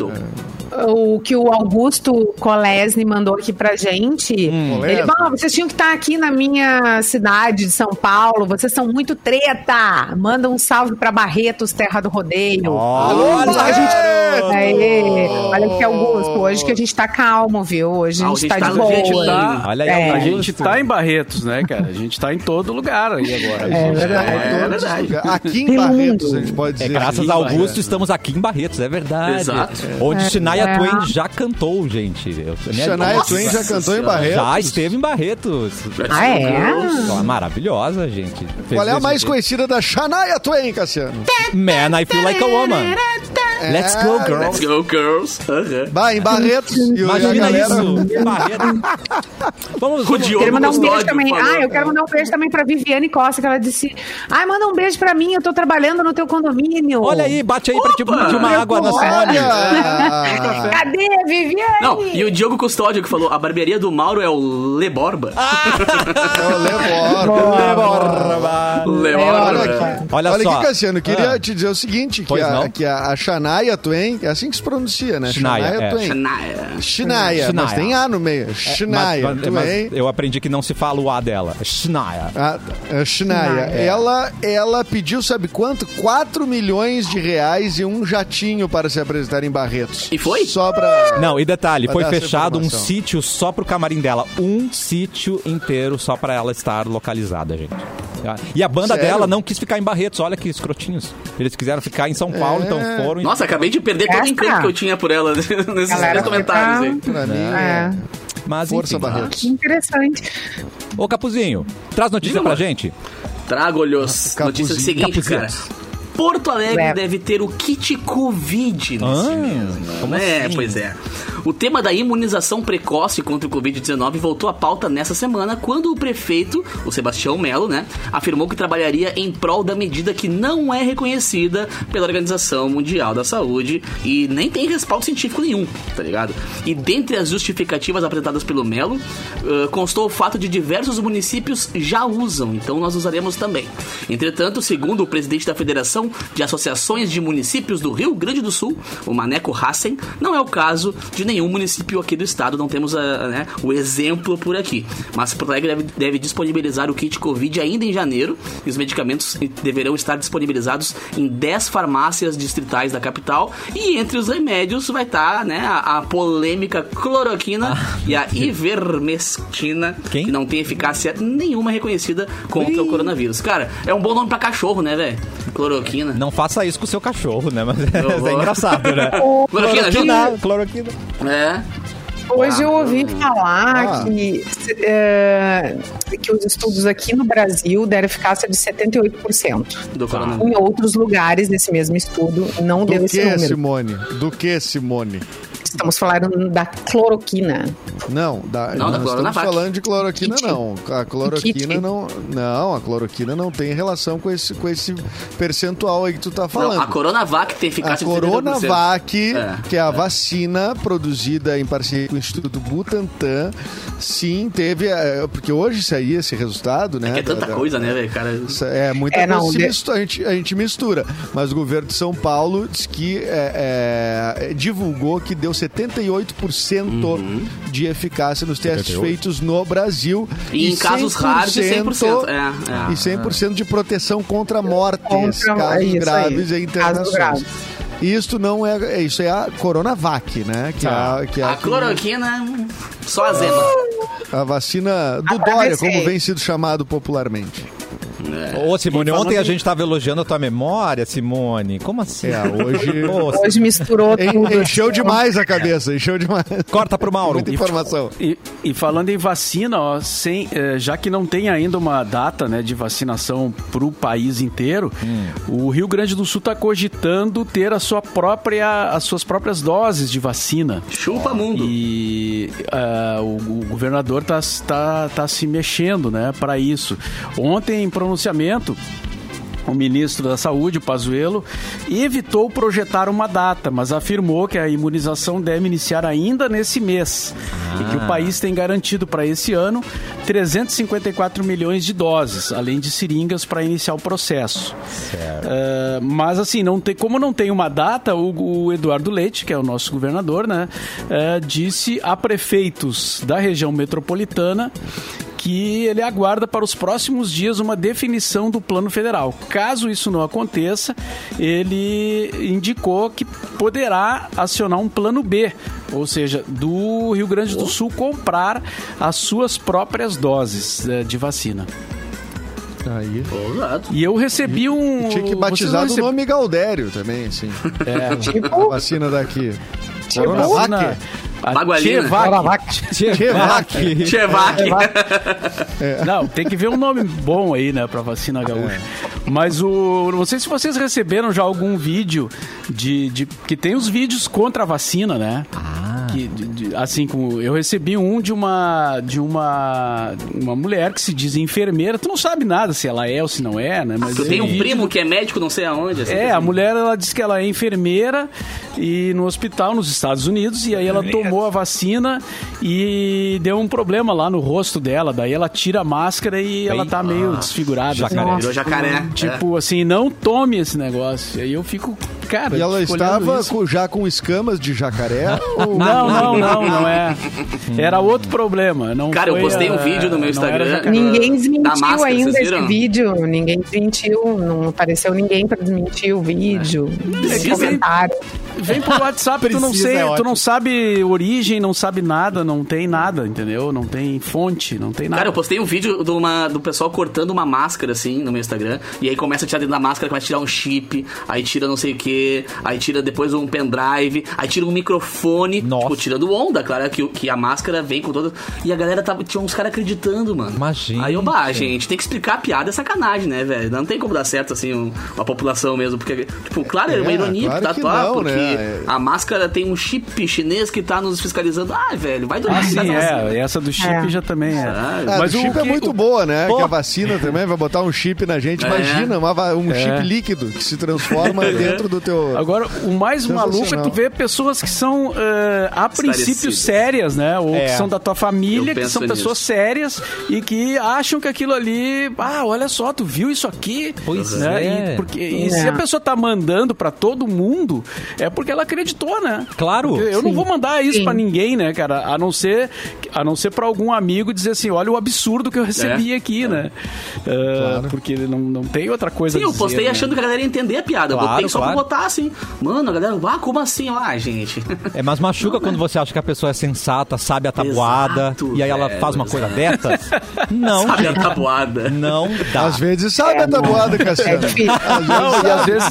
O que o Augusto Colesni mandou aqui pra gente. Hum. ele falou: vocês tinham que estar aqui na minha cidade de São Paulo. Vocês são muito treta. Manda um salve pra Barretos, terra do rodeio. Olha, Hoje a gente-! Aê, olha aqui, Augusto. Hoje que a gente tá calmo, viu? Hoje a Ah, gente tá tá de boa. Tá. Olha aí, É. A gente tá em Barretos, né, cara? A gente tá em todo lugar aí agora. É verdade. É Todos os verdade. Aqui em Barretos, mundo. a gente pode É dizer. graças aqui a Augusto Barretos. estamos aqui em Barretos, é verdade. Exato. Onde Shania É. Twain já cantou, gente. Shania Nossa Twain já cantou em. Barretos. Já esteve em Barretos. Ah, é? Ela é maravilhosa, gente. Fez Qual é a mais jeito. conhecida da Shania Twain, Cassiano? Man, I feel like a woman. Let's go, É, girl. Let's go, girls. Vai, em Barretos. Imagina galera... isso. em Barretos. Vamos, vamos. Quero mandar um beijo também. Ah, eu quero mandar um beijo também pra Viviane Costa, que ela disse: Ai, manda um beijo pra mim, eu tô trabalhando no teu condomínio. Olha aí, bate aí pra te Opa! pedir uma água na Simone. Olha! Cadê, Viviane? Não, e o Diogo Custódio que falou: a barbearia do Mauro é o Leborba. Le É, Borba. Olha Olha aqui, Olha olha só. aqui, Cassiano, eu queria Ah. te dizer o seguinte, que a, que a, a Shania Twain, é assim que se pronuncia, né? Shania, é. Twain. Shania. Shania, mas Shania. tem A no meio. Shania Mas- mas- mas Twain. eu aprendi que não se fala o A dela. Shania. A, a Shania, Shania. Ela, ela pediu, sabe quanto? 4 milhões de reais e um jatinho para se apresentar em Barretos. E foi? Só pra... Não, e detalhe, Pra foi fechado um sítio só pro camarim dela. Um sítio inteiro só pra ela estar localizada, gente. E a banda Sério? dela não quis ficar em Barretos, olha que escrotinhos. Eles quiseram ficar em São Paulo, É. então foram. e- Nossa, acabei de perder todo o encanto que eu tinha por ela nesses Galera, comentários aí. Mim, É, Mas Força enfim. Barretos. que interessante. Ô Capuzinho, traz notícia Diga, pra mano. gente. Trago-lhes. Notícia seguinte, cara. Porto Alegre É. deve ter o kit Covid nesse Ah, mês. como é, assim? pois é. O tema da imunização precoce contra o Covid-19 voltou à pauta nessa semana, quando o prefeito, o Sebastião Melo, né, afirmou que trabalharia em prol da medida que não é reconhecida pela Organização Mundial da Saúde e nem tem respaldo científico nenhum, tá ligado? E dentre as justificativas apresentadas pelo Melo, eh, constou o fato de diversos municípios já usam, então nós usaremos também. Entretanto, segundo o presidente da Federação de Associações de Municípios do Rio Grande do Sul, o Maneco Hassen, não é o caso de nenhum município aqui do estado, não temos a, né, o exemplo por aqui. Mas Porto Alegre deve, deve disponibilizar o kit Covid ainda em janeiro e os medicamentos deverão estar disponibilizados em 10 farmácias distritais da capital e entre os remédios vai estar né, a, a polêmica cloroquina e a ivermectina, Quem? que não tem eficácia nenhuma reconhecida contra o coronavírus. Cara, é um bom nome pra cachorro, né, velho? Cloroquina. Não faça isso com o seu cachorro, né? Mas é, engraçado, né? Cloroquina, Cloroquina, cloroquina. É. Hoje eu ouvi falar Ah. que, é, que os estudos aqui no Brasil deram eficácia de 78%. Do coronavírus. Em outros lugares, nesse mesmo estudo, não deu Do esse que, número. Simone? Do que, Simone? Estamos falando da cloroquina. Não, da, Não, da não estamos Coronavac. falando de cloroquina, Kit. não. A cloroquina Kit. não. Não, a cloroquina não tem relação com esse, com esse percentual aí que tu tá falando. Não, a Coronavac tem A eficácia de 70%. Coronavac, É, que é a é. vacina produzida em parceria com o Instituto Butantan, sim, teve. eh, Porque hoje saía esse resultado, né? É que é tanta da- da- coisa, né, velho? Cara, Isso É, muita É, coisa não, se de- mistura, a, gente, a gente mistura. Mas o governo de São Paulo diz que é, é, divulgou que deu 78% Uhum. de eficácia nos testes 78. feitos no Brasil. E em casos raros de 100%. É, é. E 100% de proteção contra mortes, Contra- casos é isso aí, graves e internações. graves. Isto não é, é- Isso é a Coronavac, né? Que, é, a, que é A cloroquina, só a zema. a vacina do. Dória, como vem sido chamado popularmente. Ô, Simone, ontem a gente tava elogiando a tua memória, Simone. Como assim? É, hoje. Hoje misturou tudo. Encheu demais a cabeça, encheu demais. corta pro Mauro. Muita informação. E, e falando em vacina, ó, sem, eh, já que não tem ainda uma data né, de vacinação para o país inteiro, o Rio Grande do Sul está cogitando ter a sua própria, as suas próprias doses de vacina. Chupa mundo. E ah, o, o governador está tá, tá se mexendo né, para isso. Ontem, em pronunciamento, o ministro da Saúde, o Pazuello, evitou projetar uma data, mas afirmou que a imunização deve iniciar ainda nesse mês e que o país tem garantido para esse ano 354 milhões de doses, além de seringas para iniciar o processo. Ah, mas assim, não tem, como não tem uma data, o, o Eduardo Leite, que é o nosso governador, né, ah, disse a prefeitos da região metropolitana que ele aguarda para os próximos dias uma definição do plano federal. Caso isso não aconteça, ele indicou que poderá acionar um plano B, ou seja, do Rio Grande do Sul comprar as suas próprias doses eh, de vacina. Aí. E eu recebi um. Tinha que batizar receb- nome Galdério também, assim. É, A Tipo, vacina daqui. Coronavac? Bagualina. Tchevac. Tchevac. Chevac. Não, tem que ver um nome bom aí, né, pra vacina gaúcha. Mas o. Não sei se vocês receberam já algum vídeo de. de que tem os vídeos contra a vacina, né? Que, de- de- assim, como eu recebi um de uma de uma uma mulher que se diz enfermeira. Tu não sabe nada se ela é ou se não é, né? Mas Tu tem o um primo que é médico, não sei aonde. assim, é, assim. a mulher ela disse que ela é enfermeira e no hospital nos Estados Unidos e aí ela tomou a vacina e deu um problema lá no rosto dela. Daí ela tira a máscara e ela tá meio desfigurada. jacaré. assim. Virou jacaré. Tipo assim, não tome esse negócio. E aí eu fico, cara. E ela estava isso. já com escamas de jacaré? ou- Não, não, não, não é. Era outro problema. Não Cara, eu foi, postei um vídeo no meu Instagram. Ninguém desmentiu máscara, ainda esse vídeo. Ninguém desmentiu. Não apareceu ninguém para desmentir o vídeo. É vem- por WhatsApp, tu não Precisa, sei, é tu não sabe origem, não sabe nada, não tem nada, entendeu? Não tem fonte, não tem nada. Cara, eu postei um vídeo de uma- do pessoal cortando uma máscara, assim, no meu Instagram. E aí começa a tirar dentro da máscara, começa a tirar um chip, aí tira não sei o que, aí tira depois um pendrive, aí tira um microfone, Nossa. tipo, tirando onda, claro, que, que a máscara vem com toda. E a galera tava, tinha uns caras acreditando, mano. Imagina. Aí eu, bah, gente, tem que explicar a piada, é sacanagem, né, velho? Não tem como dar certo, assim, um- uma população mesmo. Porque, tipo, claro, é uma É, ironia claro que tá que atuar, não, porque né? É. a máscara tem um chip chinês que tá nos fiscalizando. Ah, velho, vai dormir. Ah, sim, é. Essa do chip É. já também é. Ah, Ah, Mas o o chip é que- muito o- boa, né? Pô. Que a vacina também vai botar um chip na gente. É. Imagina, uma um É. chip líquido que se transforma dentro do teu. Agora, o mais maluco é tu ver pessoas que são, eh, a princípio, sérias, né? Ou É. que são da tua família, que são pessoas nisso. sérias e que acham que aquilo ali, ah, olha só, tu viu isso aqui? Pois né? é. E, porque, e se É. a pessoa tá mandando pra todo mundo, é é porque ela acreditou, né? Claro. Porque eu não Sim. vou mandar isso pra ninguém, né, cara? A não ser a não ser para algum amigo dizer assim, olha o absurdo que eu recebi É. aqui, né? Ah, Porque não, não tem outra coisa Sim, a eu dizer, postei né? achando que a galera ia entender a piada. Claro, eu botei só claro. pra botar assim. Mano, a galera, ah, como assim? Ah, gente. É, mas machuca quando você acha que a pessoa é sensata, sabe a tabuada, Exato, e aí ela velho, faz uma coisa dessas. Não, Sabe a tabuada. não dá. Às vezes sabe a tabuada, É Cassiano. difícil. Não, e às vezes,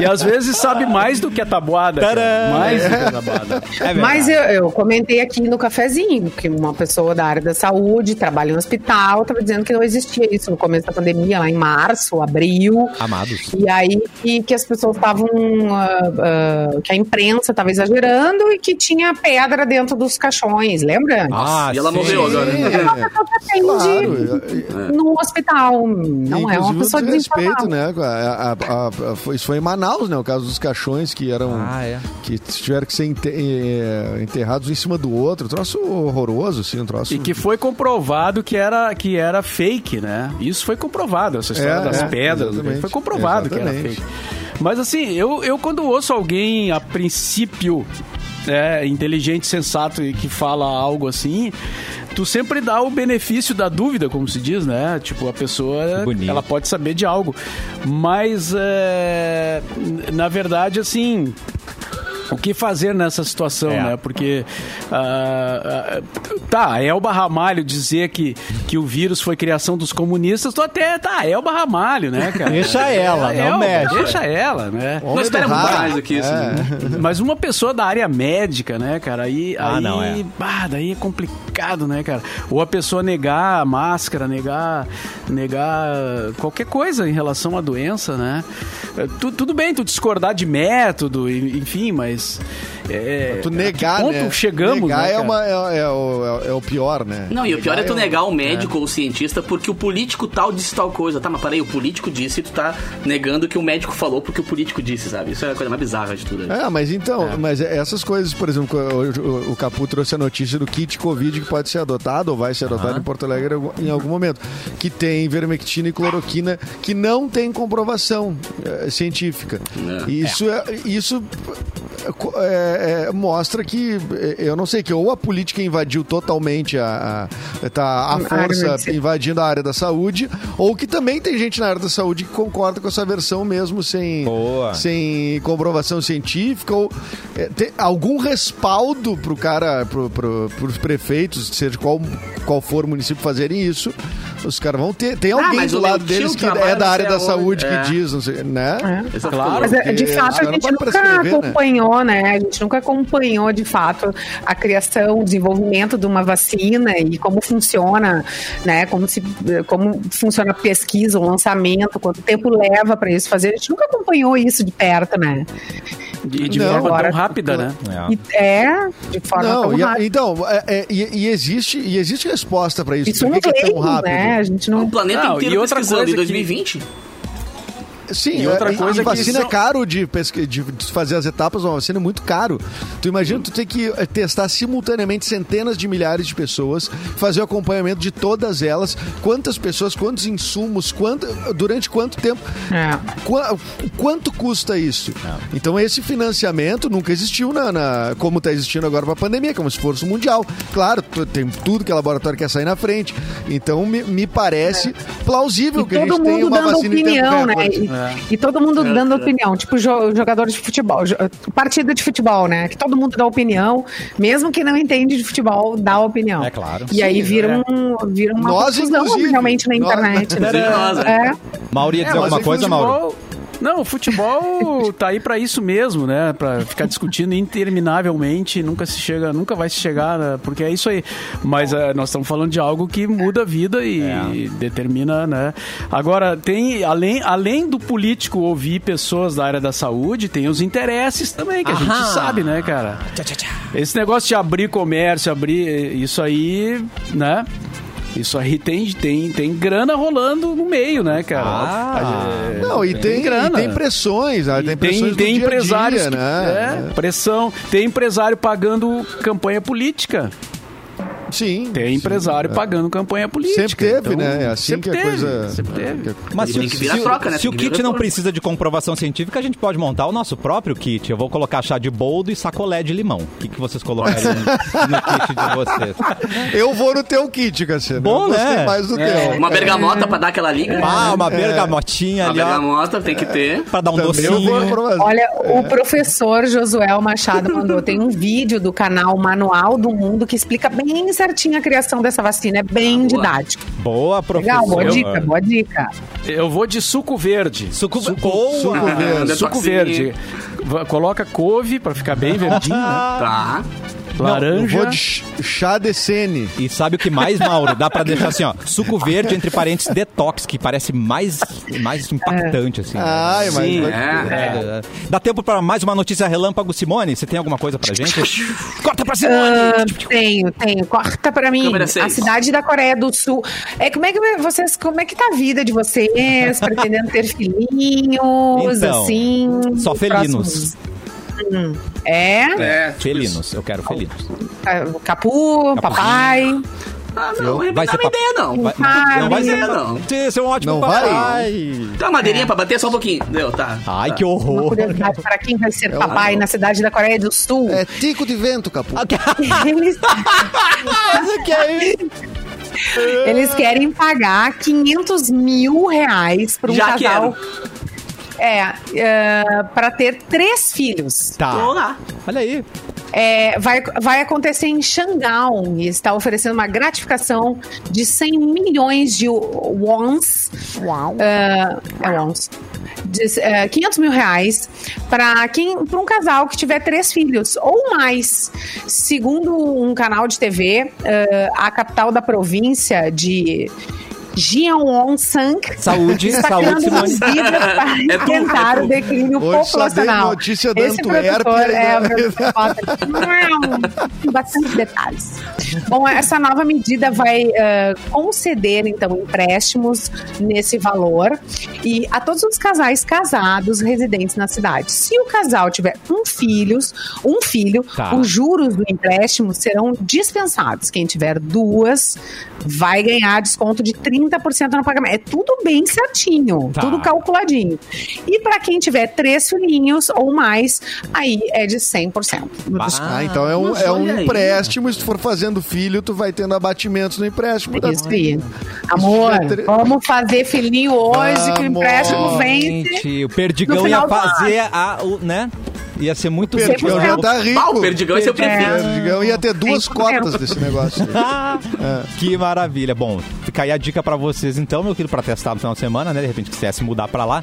e às vezes sabe mais do que a tabuada. Tadã! Mais do que. É verdade. Mas eu, eu comentei aqui no cafezinho que uma pessoa da área da saúde trabalha no hospital, estava dizendo que não existia isso no começo da pandemia, lá em março, abril. Amados. E aí que, que as pessoas estavam. ah, ah, que a imprensa estava exagerando e que tinha pedra dentro dos caixões, lembra? Ah, e ela sim. morreu agora. Sim, É uma pessoa que atende Claro. no hospital. Não é uma pessoa desrespeito, desinformada. né? A- a- a- a- foi- isso foi em Manaus, né? O caso dos caixões que eram. Ah, é. Que tiveram que ser ente- eh, enterrados um em cima do outro. Um troço horroroso, assim, um troço. E que foi comprovado que era, que era fake, né? Isso foi comprovado, essa história É, das é, pedras. exatamente. Foi comprovado que era Exatamente. fake. Mas assim, eu, eu quando ouço alguém, a princípio, é, inteligente, sensato e que fala algo assim, tu sempre dá o benefício da dúvida, como se diz, né? Tipo, a pessoa, ela pode saber de algo. Mas, é, na verdade, assim... O que fazer nessa situação, É. né? Porque ah, ah, tá, Elba Ramalho dizer que, que o vírus foi criação dos comunistas, tô até tá, Elba Ramalho, né, cara? Deixa ela, A não Elba, mexe. Deixa ela, né? Homem Não espera do muito raro. mais do que isso. É. né? Mas uma pessoa da área médica, né, cara? Aí, Ah, aí, não, é. bah, daí é complicado, né, cara? Ou a pessoa negar a máscara, negar, negar qualquer coisa em relação à doença, né? É, tu- tudo bem, tu discordar de método, enfim, mas é, Tu negar, ponto né? chegamos, Negar né, é, uma, é, é o, é o pior, né? Não, e o pior é tu um- negar o médico ou o cientista porque o político tal disse tal coisa. Tá, mas peraí, o político disse e tu tá negando que o médico falou porque o político disse, sabe? Isso é a coisa mais bizarra de tudo. né? É, mas então, mas essas coisas, por exemplo, o, o, o Capu trouxe a notícia do kit Covid que pode ser adotado ou vai ser adotado em Porto Alegre em algum momento, que tem vermectina e cloroquina que não tem comprovação eh, científica. É. E isso, é, isso é, é, mostra que, eh, eu não sei, que ou a política invadiu totalmente a, a, tá a força medicina. invadindo a área da saúde, ou que também tem gente na área da saúde que concorda com essa versão mesmo sem, Boa. sem comprovação científica ou é, tem algum respaldo pro cara, pro, pro, pros prefeitos, seja qual, qual for o município fazerem isso, os caras vão ter. Tem alguém mas do lado deles que é da área da saúde aonde. que É. diz, não sei, né? É o Claro. Mas é, de fato a gente nunca né? acompanhou, né? A gente nunca acompanhou de fato a criação, o desenvolvimento de uma vacina e como funciona, né? Como se como funciona a pesquisa, o lançamento, quanto tempo leva para isso fazer. A gente nunca acompanhou isso de perto, né? E de Não, forma agora- tão rápida, né? É. É de forma Não, tão e, rápida. então, é- é- e, e existe, e existe resposta pra isso. Isso Por que, que é tão rápido? né? A gente não. O planeta Não, inteiro e outra pesquisando coisa em que- 2020. Sim, E outra é, coisa a que vacina são- é caro de, de fazer as etapas, uma vacina é muito caro. Tu imagina tu ter que eh, testar simultaneamente centenas de milhares de pessoas, fazer o acompanhamento de todas elas, quantas pessoas, quantos insumos, quanto, durante quanto tempo, É. Qua- quanto custa isso? Então esse financiamento nunca existiu na, na- como está existindo agora para a pandemia, que é um esforço mundial. Claro, tem tudo que o laboratório quer sair na frente. Então me, me parece plausível E que a gente todo tenha mundo uma dando vacina opinião, né? E, e todo mundo dando opinião. Tipo, jo jogador de futebol, partida de futebol, né? Que todo mundo dá opinião, mesmo que não entende de futebol, dá opinião. É claro. E aí Sim, vira, um, vira uma Nós, confusão inclusive. realmente na Nós- internet. né? Nós, né? É. Mauro ia dizer É, alguma coisa, Mauro? Não, o futebol tá aí pra isso mesmo, né? Pra ficar discutindo interminavelmente, nunca se chega, nunca vai se chegar, né? porque é isso aí. Mas eh, nós estamos falando de algo que muda a vida e É. determina, né? Agora, tem, além, além do político ouvir pessoas da área da saúde, tem os interesses também, que a Aham. gente sabe, né, cara? Esse negócio de abrir comércio, abrir, isso aí, né? Isso aí tem, tem, tem grana rolando no meio, né, cara? Ah. É, Não, e tem, e grana. tem pressões, ah, E tem tem, pressões tem dia a empresários dia, que- né? é, pressão, tem empresário pagando campanha política. Sim. Tem empresário pagando campanha política. Sempre teve, então, né? É assim sempre que a teve, coisa. Sempre teve. Mas se, tem que virar se- troca, né? se o kit virar não troca. precisa de comprovação científica, a gente pode montar o nosso próprio kit. Eu vou colocar chá de boldo e sacolé de limão. O que, que vocês colocariam no, no kit de vocês? Eu vou no teu kit, Cassiano. Bom, né? mais do É. teu. Uma bergamota pra dar aquela liga. Ah, uma bergamotinha Uma ali, ó, bergamota tem que ter. pra dar um Também docinho. Olha, o professor Josué Machado mandou. Tem um vídeo do canal Manual do Mundo que explica bem certinho a criação dessa vacina. É bem boa. didático. Boa, professor. Legal, boa dica, boa dica. Eu vou de suco verde. Suco, boa. suco Ah, verde. Suco detoxinho. verde. Coloca couve pra ficar bem verdinho, né? Tá. Eu Laranja. vou de ch- chá de sene. E sabe o que mais, Mauro? Dá pra deixar assim, ó. Suco verde, entre parênteses, detox, que parece mais, mais impactante, assim. Ai, mas. Sim, vai- É. É. Dá tempo pra mais uma notícia relâmpago, Simone? Você tem alguma coisa pra gente? Corta pra Simone! Ah, tenho, tenho. Corta pra mim. A cidade da Coreia do Sul. É, como é que vocês, como é que tá a vida de vocês? Pretendendo ter filhinhos, Então, assim. só nos felinos. próximos- Hum, É? É, tipo Felinos, eu quero felinos. Ca- Capu, papai. Ah, não, não Vai dá ser uma pa- ideia, não. Vai, Ah, não vai ser. ideia, não. Esse é um ótimo Não papai. vai? Tem uma madeirinha pra bater só um pouquinho. Deu, tá. Ai, que Uma horror. curiosidade para quem vai ser É papai na cidade da Coreia do Sul. É tico de vento, capu. Eles, eles querem pagar 500 mil reais para um Já casal. É, é para ter três filhos. Tá. lá. Olha aí. É, vai, vai acontecer em Xangão e está oferecendo uma gratificação de 100 milhões de wons. É, é wons. De, é, 500 mil reais para quem para um casal que tiver três filhos ou mais. Segundo um canal de TV, a capital da província de Saúde, está saúde, criando Simone. medidas para É tu, enfrentar é o declínio Hoje populacional. notícia da Esse Antuérpia produtor é com bastante detalhes. Bom, essa nova medida vai eh, conceder, então, empréstimos nesse valor e a todos os casais casados residentes na cidade. Se o casal tiver um filho, um filho, Tá. os juros do empréstimo serão dispensados. Quem tiver duas vai ganhar desconto de 30% no pagamento. É tudo bem certinho, Tá. tudo calculadinho. E para quem tiver três filhinhos ou mais, aí é de 100% no Bah. desconto. Ah, então é um, é um aí. empréstimo. Se tu for fazendo filho, tu vai tendo abatimentos no empréstimo. da- Isso aí. Amor, é tre- vamos fazer filhinho hoje, que o empréstimo vence. Gente, o Perdigão ia fazer a, o, né? Ia ser muito Perdigão já tá rico. Ah, o Perdigão esse eu prefiro. Perdigão ia ter duas 100%. cotas desse negócio. Ah, Que maravilha. Bom, fica aí a dica pra vocês então, meu querido, pra testar no final de semana, né? De repente quisesse mudar pra lá.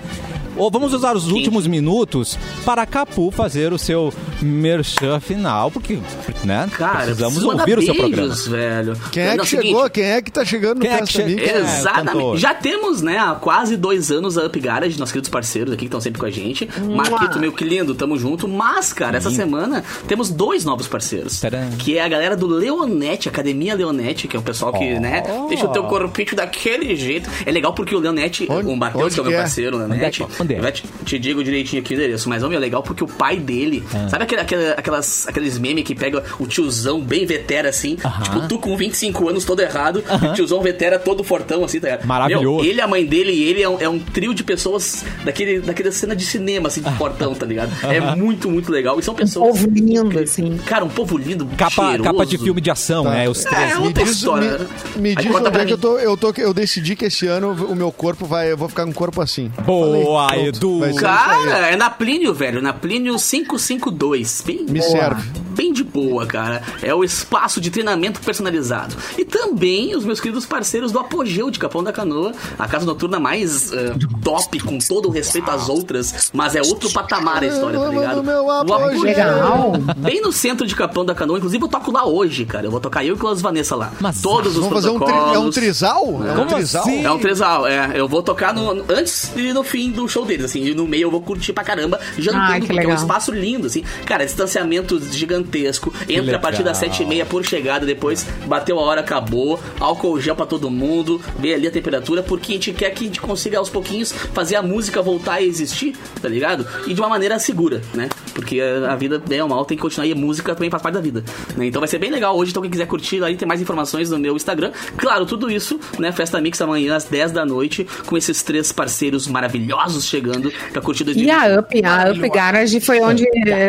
Ou vamos usar os últimos minutos para Capu fazer o seu merchan final, porque, né? Cara, precisamos ouvir o seu programa. beijos, velho. Quem é Não, que seguinte, chegou? Quem é que tá chegando no Quem é que Festa Mix? É, cantor. Exatamente. Já temos, né, há quase dois anos a Up Garage, nossos queridos parceiros aqui que estão sempre com a gente. Marquito, meu que lindo, tamo junto. Mas, cara, essa semana temos dois novos parceiros. Tcharam. Que é a galera do Leonete, Academia Leonete, que é o pessoal que, Oh. né, deixa o teu corpinho daquele jeito. É legal porque o Leonete, Onde- o Matheus, que é o meu é? parceiro, é Leonete, que- onde é? te, te digo direitinho aqui o endereço, mas homem, é legal porque o pai dele, Ah. sabe aquele, aquele- aquelas, aqueles memes que pega o tiozão bem vetera assim, tipo tu com 25 anos todo errado, e o tiozão vetera todo fortão assim, tá ligado? Maravilhoso. Meu, ele, a mãe dele e ele é um, é um trio de pessoas daquele, daquela cena de cinema, assim, de fortão, tá ligado? É muito, muito legal. E são pessoas. povo lindo, assim. Cara, um povo lindo, Capa, cheiroso. capa de filme de ação, Tá. né? Os três. É, Me outra diz, história. me, me Aí diz onde é que eu tô, eu tô. Eu decidi que esse ano o meu corpo vai. Eu vou ficar com um corpo assim. Boa, Falei, Edu. Cara, é na Plínio, velho. Na Plínio 552. Bem Me boa. serve. Bem de boa, cara. É o espaço de treinamento personalizado. E também os meus queridos parceiros do Apogeu de Capão da Canoa, a casa noturna mais eh, top, com todo o respeito às outras, mas é outro patamar a história, tá ligado? O meu Apogeu. Legal. Bem no centro de Capão da Canoa, inclusive eu toco lá hoje, cara. Eu vou tocar eu e Clas Vanessa lá. Mas Todos os Vamos fazer um, tri, protocolos. é um trisal? É um Como trisal? assim? É um trisal, é. Eu vou tocar no, no- antes e no fim do show deles, assim. E no meio eu vou curtir pra caramba, jantando, Ai, que porque é um espaço lindo, assim. Cara, distanciamento gigantesco. Entra a partir das 7h30 por chegada, depois bateu a hora, acabou. Álcool gel pra todo mundo, vê ali a temperatura, porque a gente quer que a gente consiga aos pouquinhos fazer a música voltar a existir, tá ligado? E de uma maneira segura, né? Porque a a vida, bem ou mal, tem que continuar e a música também faz parte da vida. né? Então vai ser bem legal hoje, então quem quiser curtir, aí tem mais informações no meu Instagram. Claro, tudo isso, né? Festa Mix amanhã às 10 da noite, com esses três parceiros maravilhosos chegando pra curtir 2020. E a Up, a Up Garage foi onde,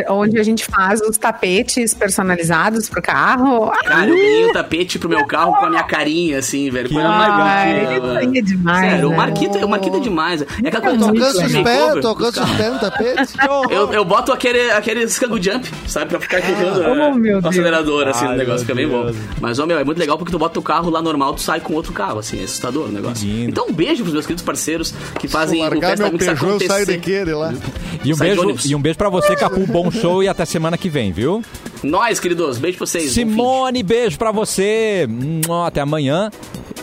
onde a gente faz os tapetes personalizados pro carro. Cara, eu ganhei um tapete pro meu carro com a minha carinha, assim, velho. Mano. aí é demais. Sério, o né? Marquito, o Marquito é demais. É aquela coisa alcança os carros. pés no tapete. Eu, eu boto aquele, aquele Scango Jump, sabe? Pra ficar quicando Oh, né, meu o Deus. acelerador, assim, Ai, o negócio fica bem bom. Mas, ô, meu, é muito legal porque tu bota o carro lá normal, tu sai com outro carro, assim, é assustador o negócio. Lindo. Então, um beijo pros meus queridos parceiros que fazem o Festa meu Mix Peugeot, eu saio acontecer. daquele lá. E um, Sai beijo, e um beijo pra você, Capu. Bom show e até semana que vem, viu? Nós, queridos, beijo pra vocês. Simone, beijo pra você. Até amanhã.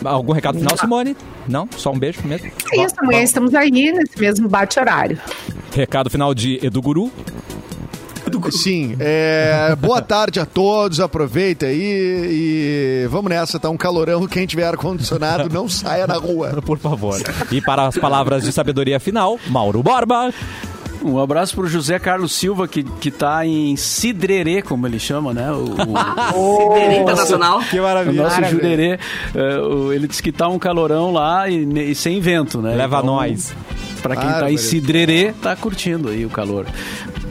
Algum recado final, Simone? Não? Só um beijo mesmo? É isso, amanhã estamos aí nesse mesmo bate-horário. Recado final de Edu Guru. Sim, é, boa tarde a todos, aproveita aí e vamos nessa, tá um calorão, quem tiver ar-condicionado não saia na rua. Por favor. E para as palavras de sabedoria final, Mauro Borba. Um abraço pro José Carlos Silva, que, que tá em Cidrerê, como ele chama, né? O, o- Ciderê Internacional. Que o maravilha. nosso Maravilha. Jurerê. é, o- ele disse que tá um calorão lá e, e sem vento, né? Leva Então, nós. Pra quem tá em. Cidrerê, tá curtindo aí o calor.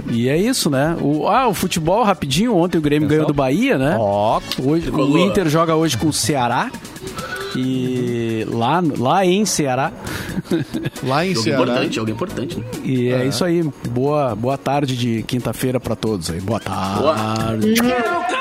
E é isso, né? O, ah, o futebol, rapidinho. Ontem o Grêmio ganhou do Bahia, né? Ó, Hoje, o. Inter joga hoje com o Ceará. E lá, lá em Ceará. Lá em Jogo Ceará. importante, jogo importante, né? E é, isso aí. Boa, boa tarde de quinta-feira pra todos aí. Boa tarde. Boa.